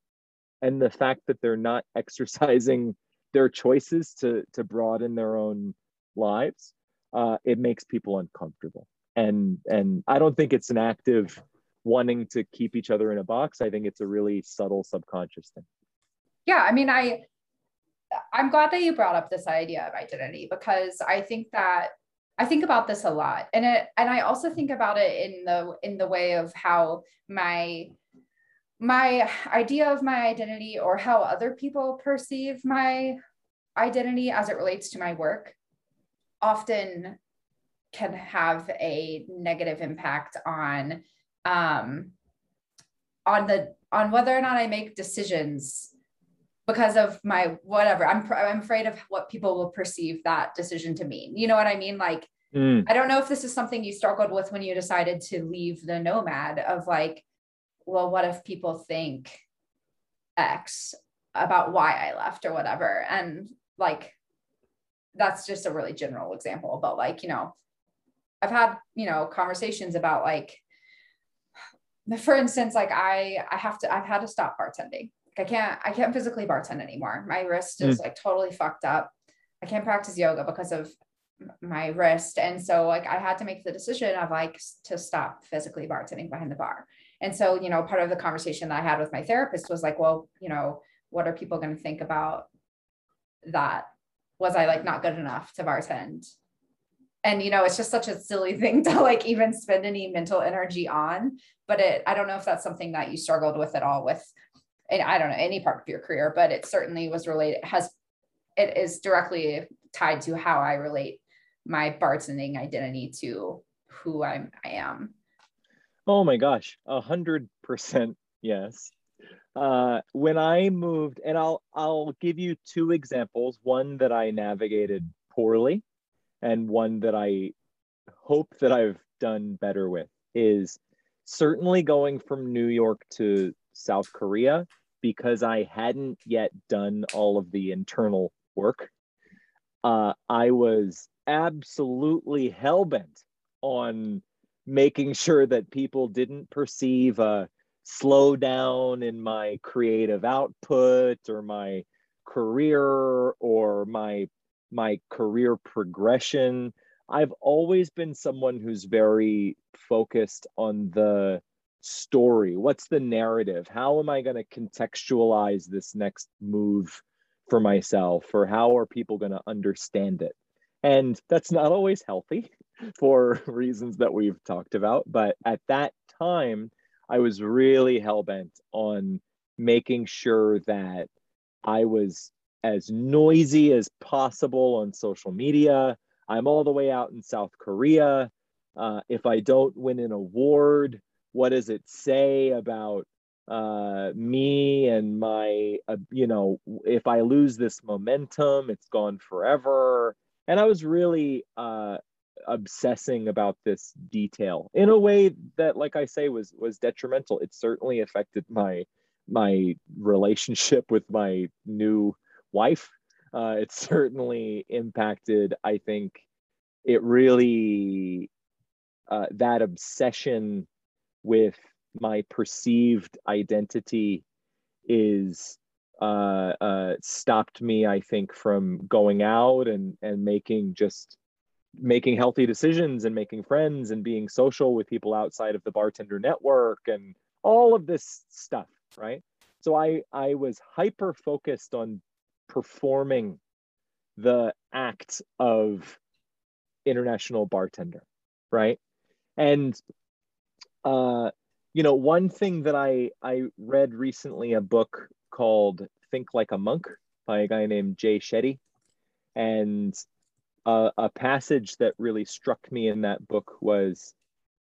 and the fact that they're not exercising their choices to to broaden their own lives uh, it makes people uncomfortable. And and i don't think it's an active wanting to keep each other in a box. I think it's a really subtle subconscious thing yeah i mean i i'm glad that you brought up this idea of identity because i think that i think about this a lot. And it and i also think about it in the in the way of how my my idea of my identity or how other people perceive my identity as it relates to my work often can have a negative impact on um, on the on whether or not I make decisions because of my whatever. I'm I'm afraid of what people will perceive that decision to mean. You know what I mean? Like mm. I don't know if this is something you struggled with when you decided to leave the NoMad of like well, what if people think X about why I left or whatever? And like, that's just a really general example, but like, you know, I've had, you know, conversations about like, for instance, like I, I have to, I've had to stop bartending. I can't, I can't physically bartend anymore. My wrist is mm. like totally fucked up. I can't practice yoga because of my wrist. And so like I had to make the decision of like to stop physically bartending behind the bar. And so, you know, part of the conversation that I had with my therapist was like, well, you know, what are people going to think about that? Was I like not good enough to bartend? And you know, it's just such a silly thing to like even spend any mental energy on. But it, I don't know if that's something that you struggled with at all with, and I don't know any part of your career, but it certainly was related, has it is directly tied to how I relate my bartending identity to who I'm I am. Oh my gosh, a hundred percent yes. Uh, when I moved, and I'll I'll give you two examples. One that I navigated poorly, and one that I hope that I've done better with is certainly going from New York to South Korea because I hadn't yet done all of the internal work. Uh, I was absolutely hell bent on making sure that people didn't perceive a slowdown in my creative output or my career or my my career progression i've always been someone who's very focused on the story what's the narrative how am i going to contextualize this next move for myself or how are people going to understand it and that's not always healthy for reasons that we've talked about. But at that time, I was really hell bent on making sure that I was as noisy as possible on social media. I'm all the way out in South Korea. Uh, if I don't win an award, what does it say about uh, me and my, uh, you know, if I lose this momentum, it's gone forever. And I was really uh, obsessing about this detail in a way that like i say was was detrimental it certainly affected my my relationship with my new wife uh, it certainly impacted i think it really uh, that obsession with my perceived identity is uh, uh, stopped me, I think, from going out and and making just making healthy decisions and making friends and being social with people outside of the bartender network and all of this stuff right? So i i was hyper focused on performing the act of international bartender right? And uh you know one thing that i i read recently a book called think like a monk by a guy named jay shetty and uh, a passage that really struck me in that book was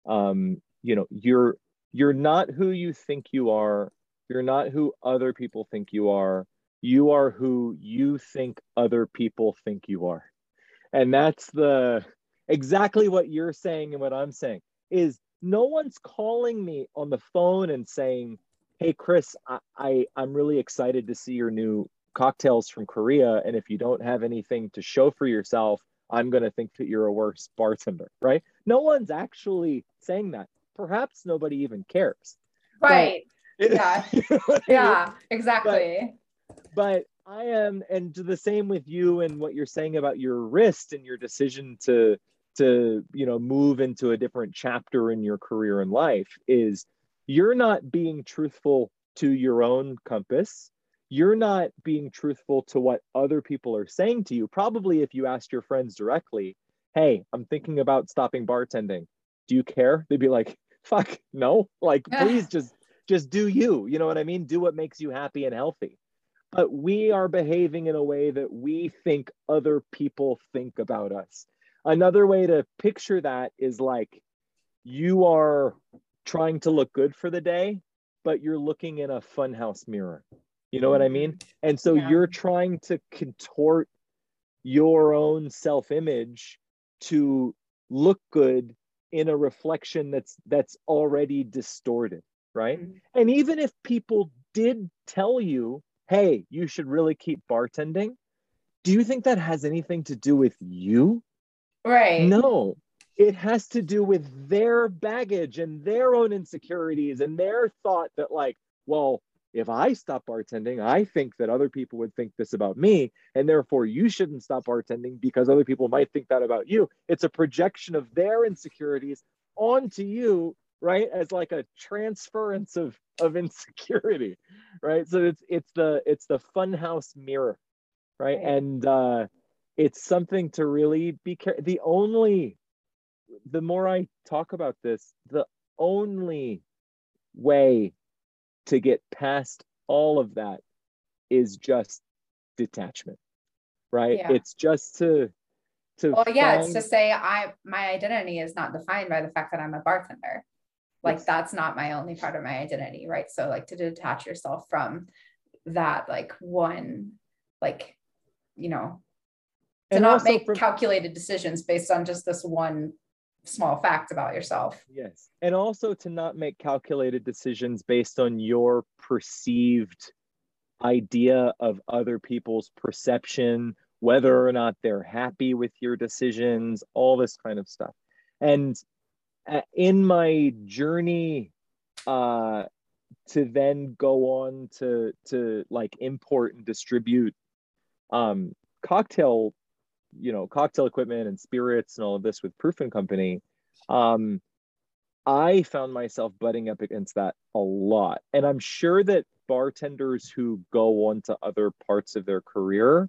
um, you know you're you're not who you think you are You're not who other people think you are. You are who you think other people think you are. And that's the exactly what you're saying and what I'm saying is no one's calling me on the phone and saying, Hey Chris, I, I I'm really excited to see your new cocktails from Korea. And if you don't have anything to show for yourself, I'm going to think that you're a worse bartender, right? No one's actually saying that. Perhaps nobody even cares. Right. But, yeah. yeah, exactly. But, but I am, and the same with you and what you're saying about your wrist and your decision to to you know move into a different chapter in your career and life is you're not being truthful to your own compass you're not being truthful to what other people are saying to you. Probably if you asked your friends directly, hey, I'm thinking about stopping bartending. Do you care? They'd be like, fuck, no. Like, please just just do you. You know what I mean? Do what makes you happy and healthy. But we are behaving in a way that we think other people think about us. Another way to picture that is like you are trying to look good for the day, but you're looking in a funhouse mirror. You know what I mean? And so yeah. you're trying to contort your own self-image to look good in a reflection that's that's already distorted, right? Mm-hmm. And even if people did tell you, "Hey, you should really keep bartending," do you think that has anything to do with you? Right. No. It has to do with their baggage and their own insecurities and their thought that like, well, if I stop bartending, I think that other people would think this about me. And therefore, you shouldn't stop bartending because other people might think that about you. It's a projection of their insecurities onto you, right? As like a transference of, of insecurity, right? So it's it's the it's the funhouse mirror, right? And uh it's something to really be careful. The only the more I talk about this, the only way to get past all of that is just detachment right yeah. it's just to to well yeah it's to say i my identity is not defined by the fact that i'm a bartender like yes. that's not my only part of my identity right so like to detach yourself from that like one like you know to and not make from... calculated decisions based on just this one small fact about yourself. Yes. And also to not make calculated decisions based on your perceived idea of other people's perception, whether or not they're happy with your decisions, all this kind of stuff. And uh, in my journey uh, to then go on to to like import and distribute um, cocktail you know cocktail equipment and spirits and all of this with Proof and Company, um, I found myself butting up against that a lot. And I'm sure that bartenders who go on to other parts of their career,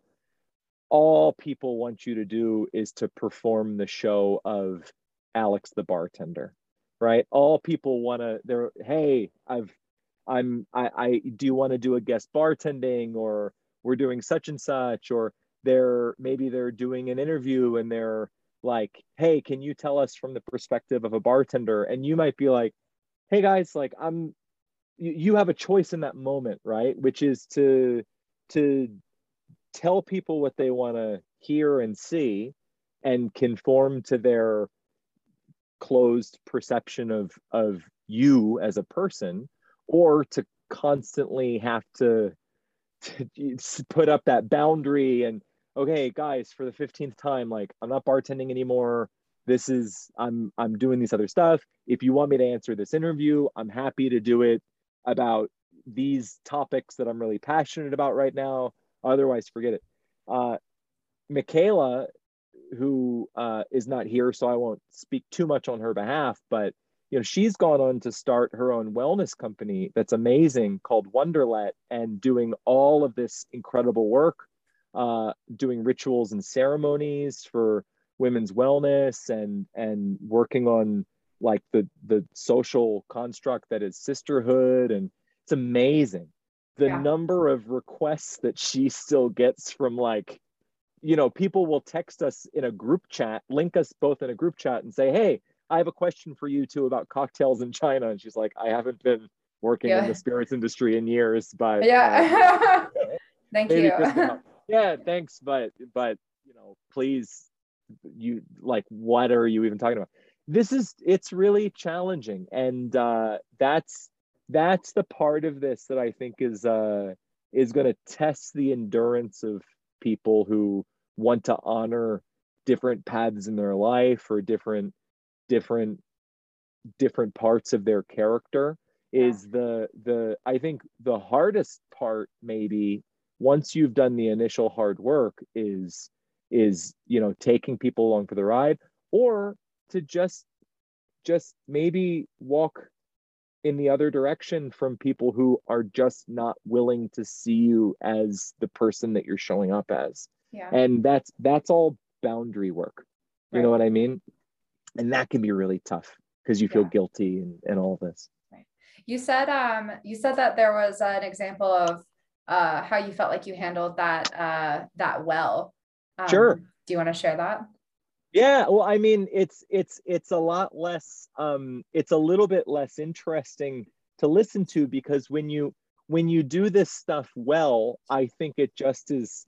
all people want you to do is to perform the show of Alex the bartender, right? All people want to, they're, hey, I've, I'm, I, I, do you want to do a guest bartending or we're doing such and such or they're maybe they're doing an interview and they're like hey can you tell us from the perspective of a bartender? And you might be like hey guys like i'm you, you have a choice in that moment right? Which is to to tell people what they want to hear and see and conform to their closed perception of of you as a person or to constantly have to, to put up that boundary and okay guys for the 15th time like i'm not bartending anymore. This is i'm i'm doing these other stuff. If you want me to answer this interview i'm happy to do it about these topics that i'm really passionate about right now. Otherwise forget it. Uh michaela who uh, is not here so i won't speak too much on her behalf but you know she's gone on to start her own wellness company that's amazing called wonderlet and doing all of this incredible work uh, doing rituals and ceremonies for women's wellness and and working on like the the social construct that is sisterhood and it's amazing the yeah. number of requests that she still gets from like you know people will text us in a group chat link us both in a group chat and say hey i have a question for you too about cocktails in china and she's like i haven't been working Yeah. in the spirits industry in years, but uh, Yeah. Thank you. Yeah, thanks, but but you know, please, you like, what are you even talking about? This is it's really challenging, and uh, that's that's the part of this that I think is uh, is going to test the endurance of people who want to honor different paths in their life or different different different parts of their character Yeah. is the the i think the hardest part maybe once you've done the initial hard work is is you know taking people along for the ride or to just just maybe walk in the other direction from people who are just not willing to see you as the person that you're showing up as. Yeah. and that's that's all boundary work. You know what i mean? And that can be really tough because you feel Yeah. guilty and, and all this. You said um you said that there was an example of uh how you felt like you handled that uh that well. Um, Sure. Do you want to share that? yeah well i mean it's it's it's a lot less um it's a little bit less interesting to listen to because when you when you do this stuff well i think it just is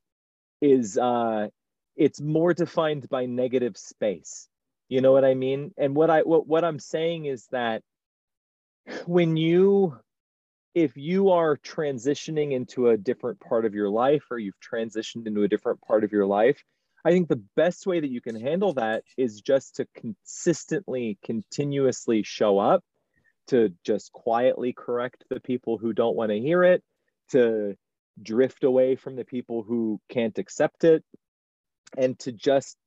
is uh it's more defined by negative space you know what i mean and what i what, what i'm saying is that when you if you are transitioning into a different part of your life or you've transitioned into a different part of your life i think the best way that you can handle that is just to consistently continuously show up to just quietly correct the people who don't want to hear it to drift away from the people who can't accept it and to just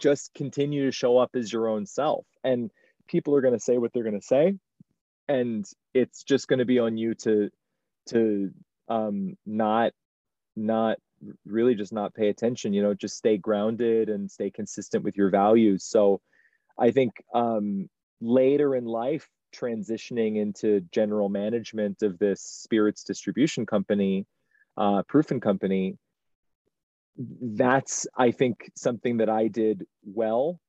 just continue to show up as your own self. And people are going to say what they're going to say and it's just going to be on you to to um not not really just not pay attention you know just stay grounded and stay consistent with your values. So i think um later in life transitioning into general management of this spirits distribution company uh proof and company that's i think something that i did well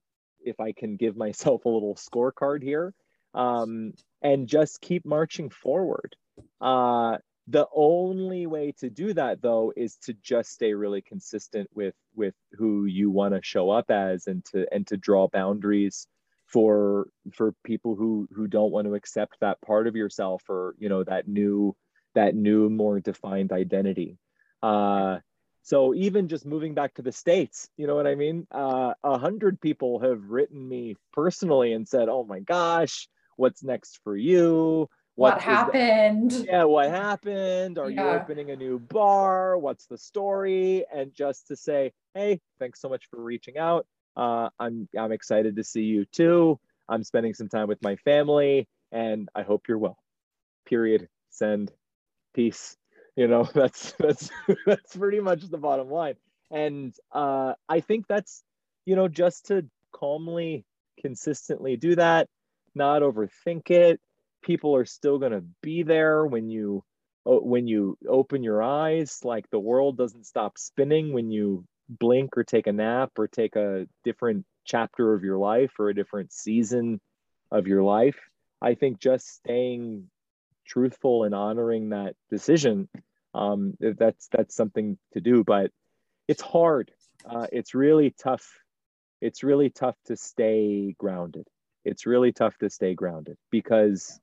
if i can give myself a little scorecard here. Um, and just keep marching forward. Uh, the only way to do that though is to just stay really consistent with with who you want to show up as and to and to draw boundaries for for people who who don't want to accept that part of yourself or you know that new that new more defined identity. Uh so even just moving back to the states you know what i mean? Uh a hundred people have written me personally and said oh my gosh what's next for you? What, the- happened? yeah what happened? Are you opening a new bar? What's the story? And just to say hey thanks so much for reaching out. Uh, i'm i'm excited to see you too. I'm spending some time with my family and i hope you're well. Period. Send. Peace. You know that's that's that's pretty much the bottom line. And uh i think that's you know just to calmly consistently do that not overthink it. People are still going to be there when you when you open your eyes. Like the world doesn't stop spinning when you blink or take a nap or take a different chapter of your life or a different season of your life. I think just staying truthful and honoring that decision um that's that's something to do but it's hard. Uh, it's really tough. It's really tough to stay grounded it's really tough to stay grounded because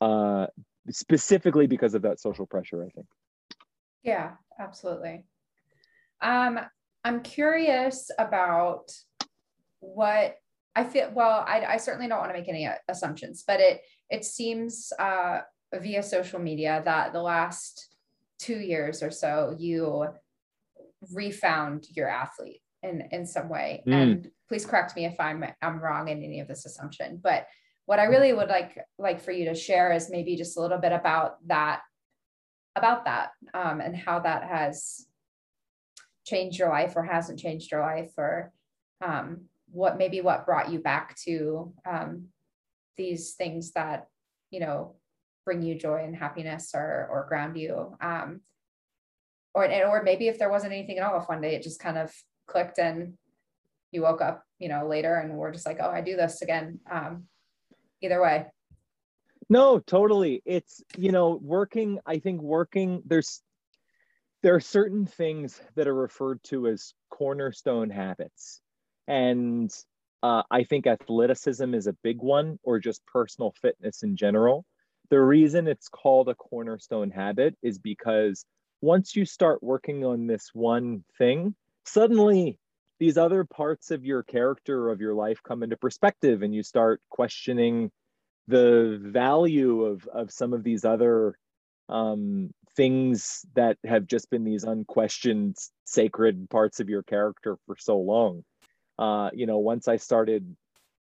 uh specifically because of that social pressure i think Yeah, absolutely. Um, I'm curious about what I feel. Well, I, I certainly don't want to make any uh, assumptions, but it it seems uh, via social media that the last two years or so you refound your athlete in in some way. Mm. And please correct me if I'm I'm wrong in any of this assumption. But what I really would like like for you to share is maybe just a little bit about that about that um, and how that has changed your life or hasn't changed your life or um, what maybe what brought you back to um, these things that you know bring you joy and happiness or or ground you um, or or maybe if there wasn't anything at all if one day it just kind of clicked and you woke up you know later and we're just like oh i do this again um, either way No, totally. It's, you know, working, I think working, there's, there are certain things that are referred to as cornerstone habits. And uh, I think athleticism is a big one, or just personal fitness in general. The reason it's called a cornerstone habit is because once you start working on this one thing, suddenly these other parts of your character of your life come into perspective and you start questioning the value of of some of these other um, things that have just been these unquestioned sacred parts of your character for so long. Uh, you know once i started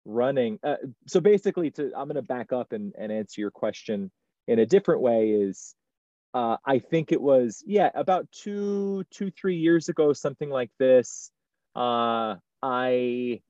running uh, so basically to i'm going to back up and, and answer your question in a different way is uh, i think it was yeah about two two three years ago something like this uh, I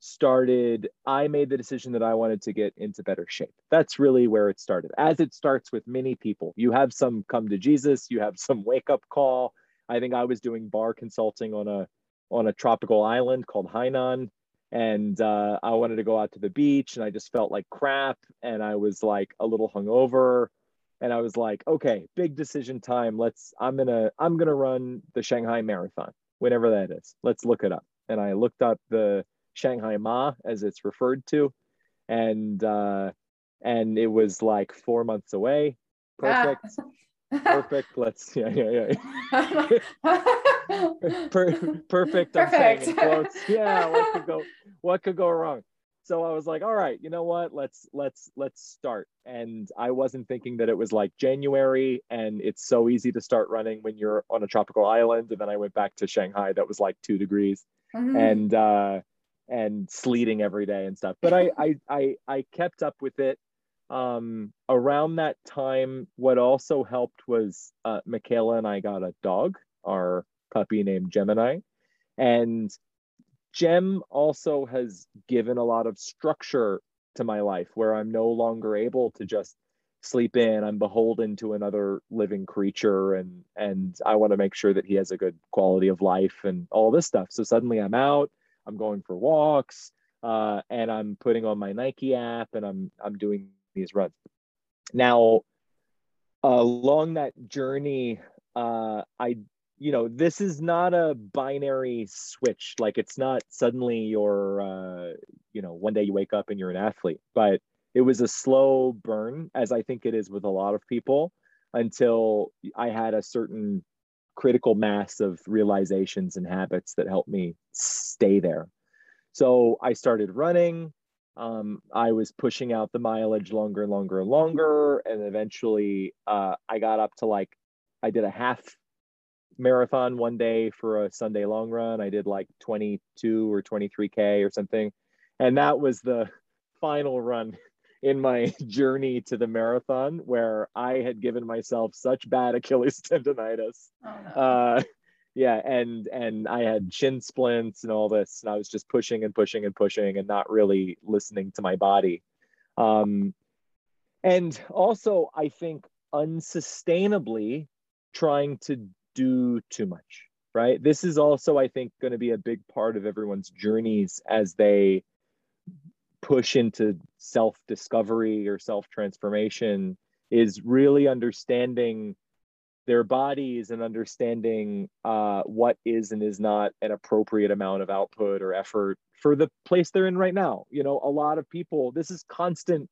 started, I made the decision that I wanted to get into better shape. That's really where it started. As it starts with many people, you have some come to Jesus, you have some wake up call. I think I was doing bar consulting on a on a tropical island called Hainan, and uh, I wanted to go out to the beach, and I just felt like crap, and I was like a little hungover, and I was like, okay, big decision time. Let's. I'm gonna I'm gonna run the Shanghai Marathon whenever that is. Let's look it up. And I looked up the Shanghai Ma as it's referred to, and uh, and it was like four months away. Perfect. perfect. Let's yeah yeah yeah. per, perfect. Perfect. Yeah. What could go? What could go wrong? So i was like all right you know what? Let's let's let's start. And i wasn't thinking that it was like january and it's so easy to start running when you're on a tropical island. And then i went back to shanghai that was like two degrees mm-hmm. and uh and sleeting every day and stuff. But I, I i i kept up with it. Um around that time what also helped was uh michaela and i got a dog our puppy named gemini. And Gem also has given a lot of structure to my life where I'm no longer able to just sleep in. I'm beholden to another living creature and and I want to make sure that he has a good quality of life and all this stuff. So suddenly I'm out, I'm going for walks, uh, and I'm putting on my Nike app and I'm I'm doing these runs. Now, along that journey, uh, I you know this is not a binary switch. Like it's not suddenly you're uh, you know one day you wake up and you're an athlete but it was a slow burn as i think it is with a lot of people until i had a certain critical mass of realizations and habits that helped me stay there. So i started running. Um, i was pushing out the mileage longer and longer and longer and eventually uh, i got up to like i did a half marathon one day for a Sunday long run. I did like 22 or 23K or something. And that was the final run in my journey to the marathon where I had given myself such bad Achilles tendonitis. Oh, no. uh, yeah, and and I had shin splints and all this, and I was just pushing and pushing and pushing and not really listening to my body. Um, and also, I think unsustainably trying to do too much, right? This is also, I think, going to be a big part of everyone's journeys as they push into self discovery or self transformation, is really understanding their bodies and understanding uh, what is and is not an appropriate amount of output or effort for the place they're in right now. You know, a lot of people, this is constant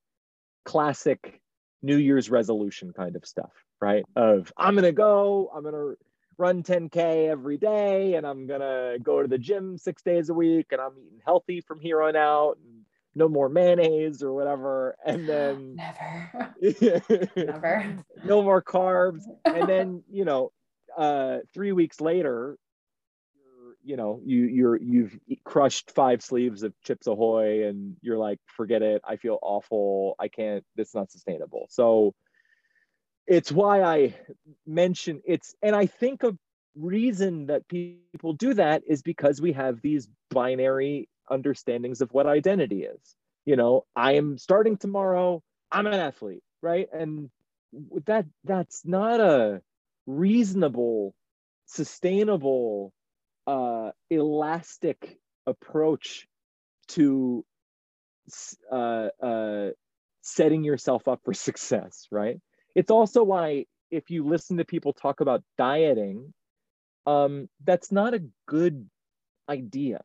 classic New Year's resolution kind of stuff, right? Of I'm going to go, I'm going to run 10K every day and I'm going to go to the gym six days a week and I'm eating healthy from here on out. And no more mayonnaise or whatever. And then never, never, no more carbs. And then, you know, uh, three weeks later, you know you you're you've crushed five sleeves of chips ahoy and you're like forget it i feel awful i can't It's not sustainable so it's why I mention it's, and I think a reason that people do that is because we have these binary understandings of what identity is. You know, I am starting tomorrow, I'm an athlete, right? And that that's not a reasonable, sustainable, uh, elastic approach to uh, uh, setting yourself up for success, right? It's also why if you listen to people talk about dieting, um, that's not a good idea,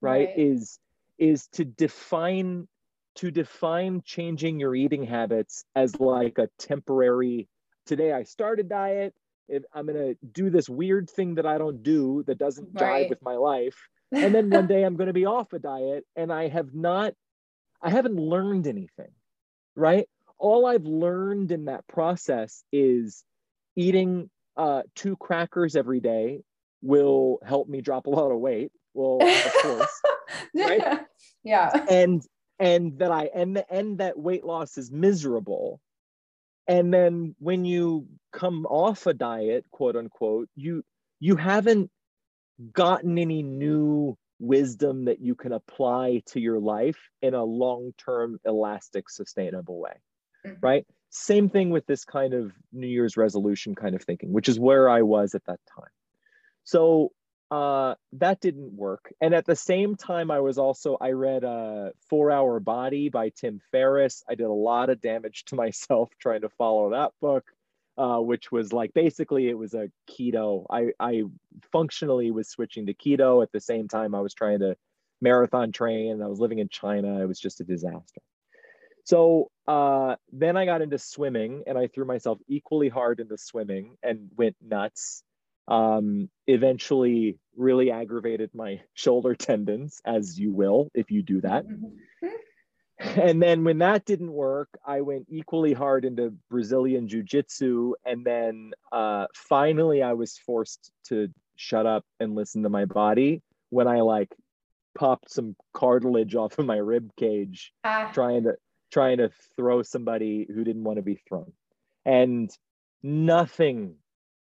right? right? Is is to define to define changing your eating habits as like a temporary today I start a diet, if I'm gonna do this weird thing that I don't do that doesn't jive right. with my life. And then one day I'm gonna be off a diet and I have not I haven't learned anything, right? All I've learned in that process is eating uh, two crackers every day will help me drop a lot of weight. Well, of course, right? Yeah. And and that I and the, and that weight loss is miserable. And then when you come off a diet, quote unquote, you you haven't gotten any new wisdom that you can apply to your life in a long-term elastic sustainable way mm-hmm. right same thing with this kind of new year's resolution kind of thinking which is where i was at that time so uh, that didn't work and at the same time i was also i read uh, four hour body by tim ferriss i did a lot of damage to myself trying to follow that book uh, which was like basically it was a keto. I, I functionally was switching to keto at the same time I was trying to marathon train. and I was living in China. It was just a disaster. So uh, then I got into swimming and I threw myself equally hard into swimming and went nuts. Um, eventually, really aggravated my shoulder tendons, as you will if you do that. Mm-hmm and then when that didn't work, I went equally hard into Brazilian Jiu Jitsu. And then uh, finally, I was forced to shut up and listen to my body when I like popped some cartilage off of my rib cage, ah. trying to trying to throw somebody who didn't want to be thrown. And nothing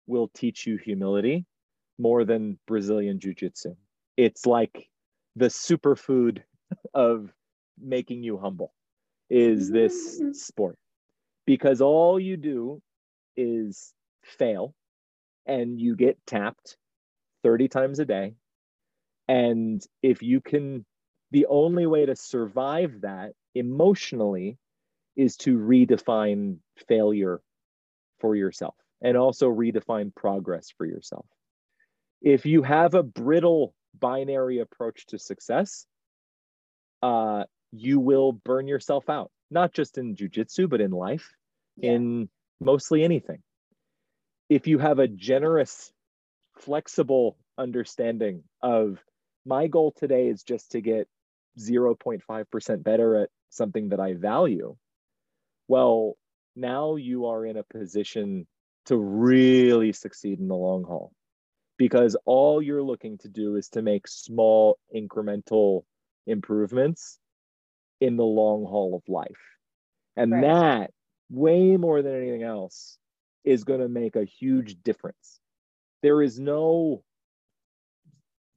will teach you humility more than Brazilian Jiu Jitsu. It's like the superfood of making you humble is this mm-hmm. sport because all you do is fail and you get tapped 30 times a day and if you can the only way to survive that emotionally is to redefine failure for yourself and also redefine progress for yourself if you have a brittle binary approach to success uh, you will burn yourself out, not just in jujitsu, but in life, yeah. in mostly anything. If you have a generous, flexible understanding of my goal today is just to get 0.5% better at something that I value, well, now you are in a position to really succeed in the long haul because all you're looking to do is to make small incremental improvements in the long haul of life. And right. that, way more than anything else, is going to make a huge difference. There is no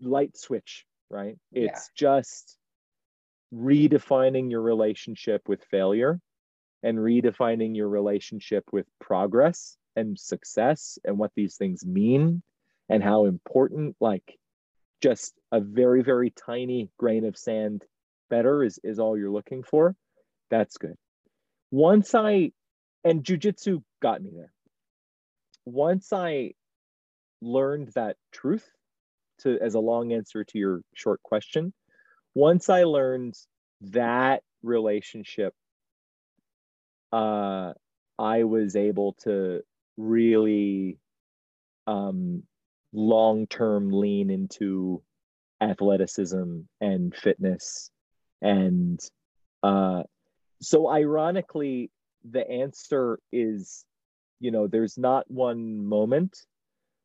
light switch, right? It's yeah. just redefining your relationship with failure and redefining your relationship with progress and success and what these things mean and how important like just a very very tiny grain of sand better is, is all you're looking for, that's good. Once I, and jujitsu got me there. Once I learned that truth to as a long answer to your short question, once I learned that relationship, uh, I was able to really um, long term lean into athleticism and fitness. And uh, so, ironically, the answer is you know, there's not one moment,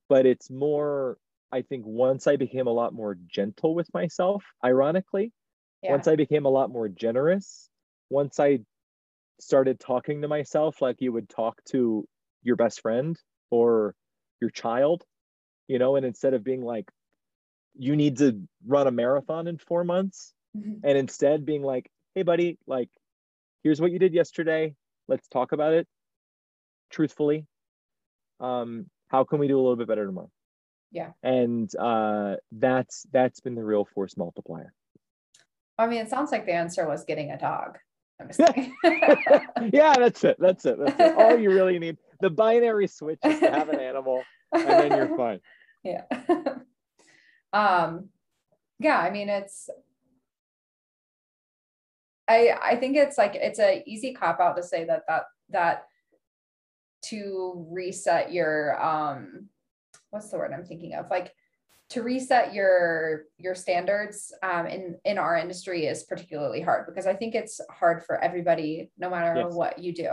but it's more, I think, once I became a lot more gentle with myself, ironically, yeah. once I became a lot more generous, once I started talking to myself like you would talk to your best friend or your child, you know, and instead of being like, you need to run a marathon in four months, mm-hmm. and instead being like, hey, buddy, like, here's what you did yesterday. Let's talk about it truthfully. Um, how can we do a little bit better tomorrow? Yeah. And uh, that's that's been the real force multiplier. I mean, it sounds like the answer was getting a dog. yeah, that's it. That's it. That's it. All you really need. The binary switch is to have an animal, and then you're fine. Yeah. um, yeah. I mean, it's. I I think it's like it's a easy cop out to say that that that to reset your um what's the word I'm thinking of like to reset your your standards um, in in our industry is particularly hard because I think it's hard for everybody, no matter yes. what you do.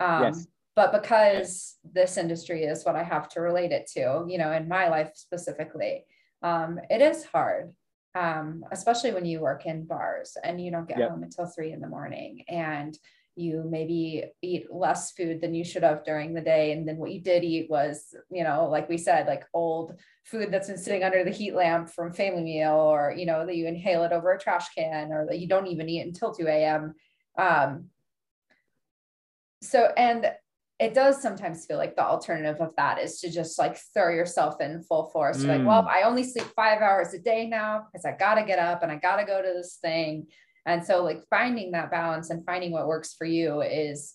Um, yes. But because this industry is what I have to relate it to, you know, in my life specifically, um, it is hard, um, especially when you work in bars and you don't get yep. home until three in the morning and you maybe eat less food than you should have during the day. And then what you did eat was you know like we said like old food that's been sitting under the heat lamp from family meal or you know that you inhale it over a trash can or that you don't even eat until 2 a.m um, so and it does sometimes feel like the alternative of that is to just like throw yourself in full force. Mm. like well i only sleep five hours a day now because i gotta get up and i gotta go to this thing and so like finding that balance and finding what works for you is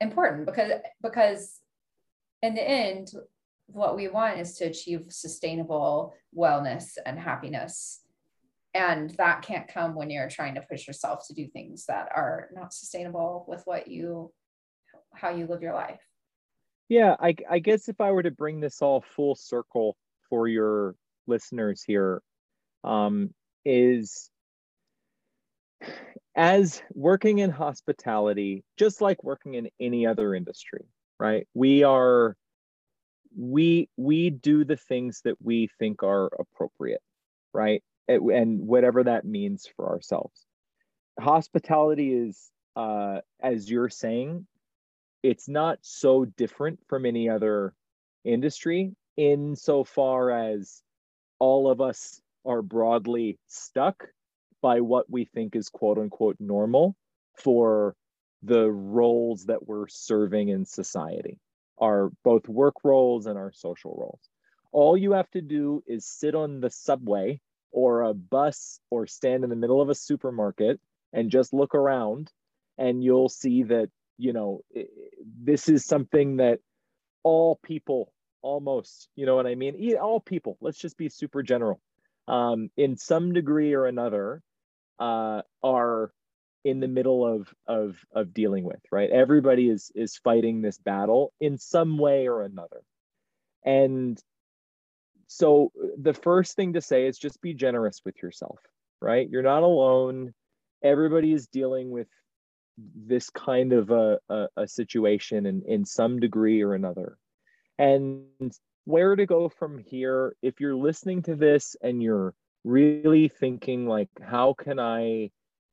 important because because in the end what we want is to achieve sustainable wellness and happiness. And that can't come when you're trying to push yourself to do things that are not sustainable with what you how you live your life. Yeah i, I guess if i were to bring this all full circle for your listeners here um, is as working in hospitality, just like working in any other industry, right? We are we we do the things that we think are appropriate, right? And whatever that means for ourselves. Hospitality is uh as you're saying, it's not so different from any other industry insofar as all of us are broadly stuck by what we think is quote unquote normal for the roles that we're serving in society, our both work roles and our social roles. All you have to do is sit on the subway or a bus or stand in the middle of a supermarket and just look around and you'll see that you know this is something that all people almost you know what i mean all people let's just be super general um, in some degree or another uh, are in the middle of of of dealing with right? Everybody is is fighting this battle in some way or another. And so the first thing to say is just be generous with yourself right? You're not alone. Everybody is dealing with this kind of a, a, a situation in, in some degree or another. And where to go from here if you're listening to this and you're really thinking like how can i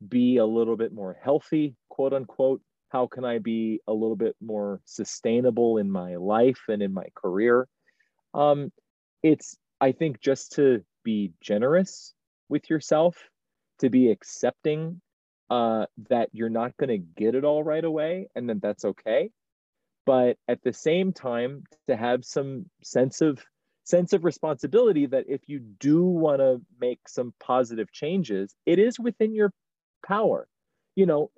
be a little bit more healthy quote unquote? How can i be a little bit more sustainable in my life and in my career? Um it's i think just to be generous with yourself to be accepting uh that you're not going to get it all right away and then that's okay. But at the same time to have some sense of sense of responsibility that if you do want to make some positive changes, it is within your power. You know,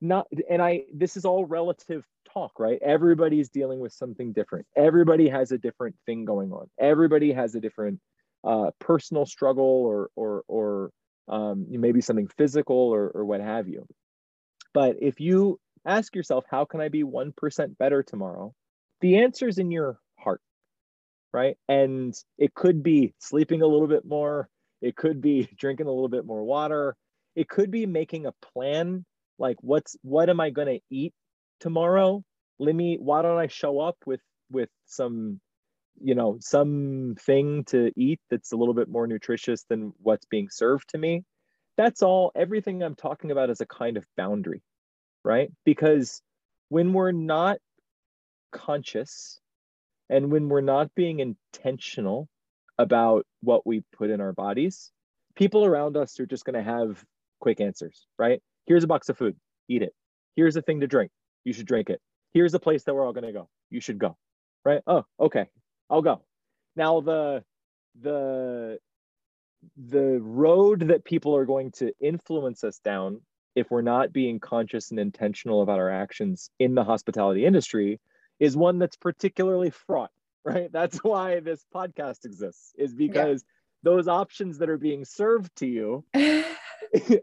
not and I this is all relative talk, right? Everybody's dealing with something different. Everybody has a different thing going on. Everybody has a different uh, personal struggle or or or um, maybe something physical or, or what have you. But if you ask yourself, how can I be 1% better tomorrow? The answer is in your right? And it could be sleeping a little bit more, it could be drinking a little bit more water, it could be making a plan like what's what am I going to eat tomorrow? Let me why don't I show up with with some you know something to eat that's a little bit more nutritious than what's being served to me that's all everything i'm talking about is a kind of boundary right because when we're not conscious and when we're not being intentional about what we put in our bodies, people around us are just going to have quick answers, right? Here's a box of food, eat it. Here's a thing to drink, you should drink it. Here's a place that we're all going to go, you should go, right? Oh, okay, I'll go. Now the the the road that people are going to influence us down if we're not being conscious and intentional about our actions in the hospitality industry is one that's particularly fraught right? That's why this podcast exists is because yeah. those options that are being served to you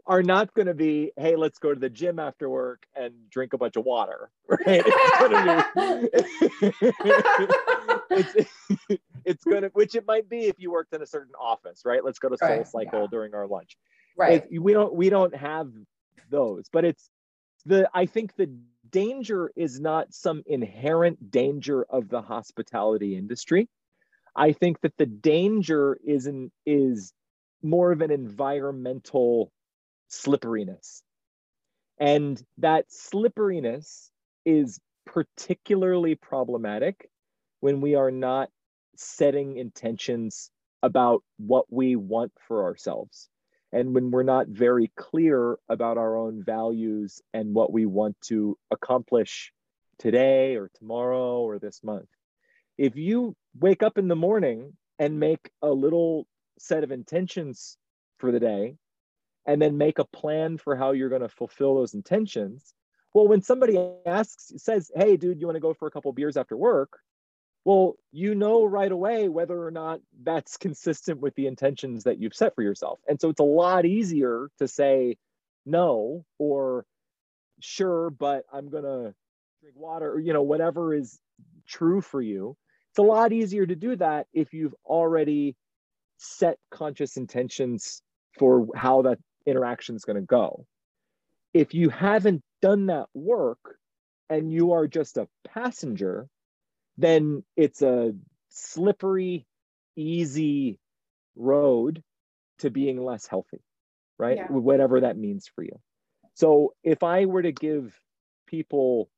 are not going to be hey let's go to the gym after work and drink a bunch of water right? It's going to be it's, to which it might be if you worked in a certain office right? Let's go to soul right, cycle yeah. during our lunch. Right. It, we don't we don't have those but it's the i think the danger is not some inherent danger of the hospitality industry i think that the danger is not is more of an environmental slipperiness. And that slipperiness is particularly problematic when we are not setting intentions about what we want for ourselves. And when we're not very clear about our own values and what we want to accomplish today or tomorrow or this month. If you wake up in the morning and make a little set of intentions for the day and then make a plan for how you're going to fulfill those intentions well when somebody asks says hey dude you want to go for a couple beers after work well you know right away whether or not that's consistent with the intentions that you've set for yourself and so it's a lot easier to say no or sure but i'm going to drink water or you know whatever is true for you it's a lot easier to do that if you've already set conscious intentions for how that interaction is going to go. If you haven't done that work and you are just a passenger, then it's a slippery, easy road to being less healthy, right? Yeah. Whatever that means for you. So if I were to give people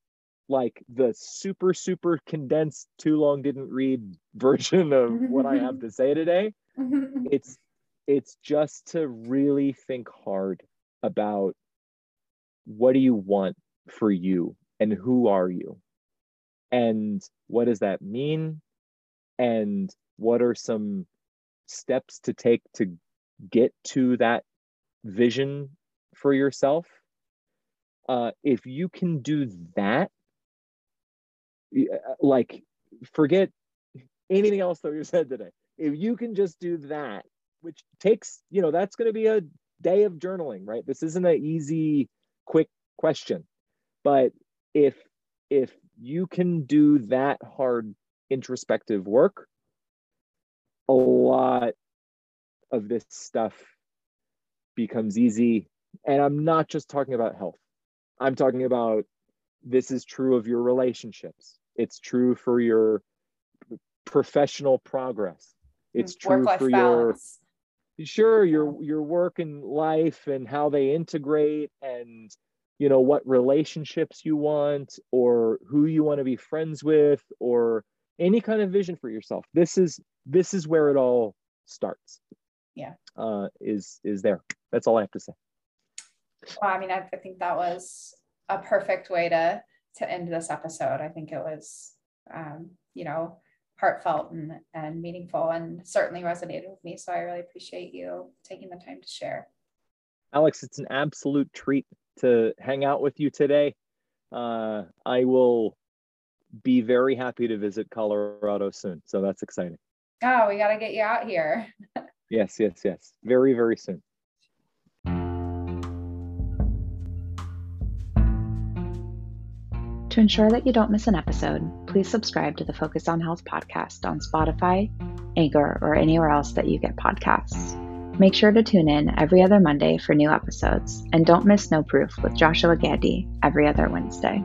like the super, super condensed, too long didn't read version of what I have to say today, it's it's just to really think hard about what do you want for you and who are you and what does that mean and what are some steps to take to get to that vision for yourself uh, if you can do that uh, like forget anything else that you said today if you can just do that which takes, you know, that's going to be a day of journaling, right? This isn't an easy, quick question. But if if you can do that hard introspective work, a lot of this stuff becomes easy. And I'm not just talking about health. I'm talking about this is true of your relationships. It's true for your professional progress. It's mm, true for balance sure your your work and life and how they integrate and you know what relationships you want or who you want to be friends with or any kind of vision for yourself. This is this is where it all starts. Yeah. Uh is is there. That's all i have to say. Well i mean i, I think that was a perfect way to to end this episode. I think it was um you know heartfelt and, and meaningful and certainly resonated with me. So I really appreciate you taking the time to share. Alex, it's an absolute treat to hang out with you today. Uh, I will be very happy to visit Colorado soon. So that's exciting. Oh, we got to get you out here. yes, yes, yes. Very, very soon. To ensure that you don't miss an episode, please subscribe to the Focus on Health podcast on Spotify, Anchor, or anywhere else that you get podcasts. Make sure to tune in every other Monday for new episodes, and don't miss No Proof with Joshua Gandy every other Wednesday.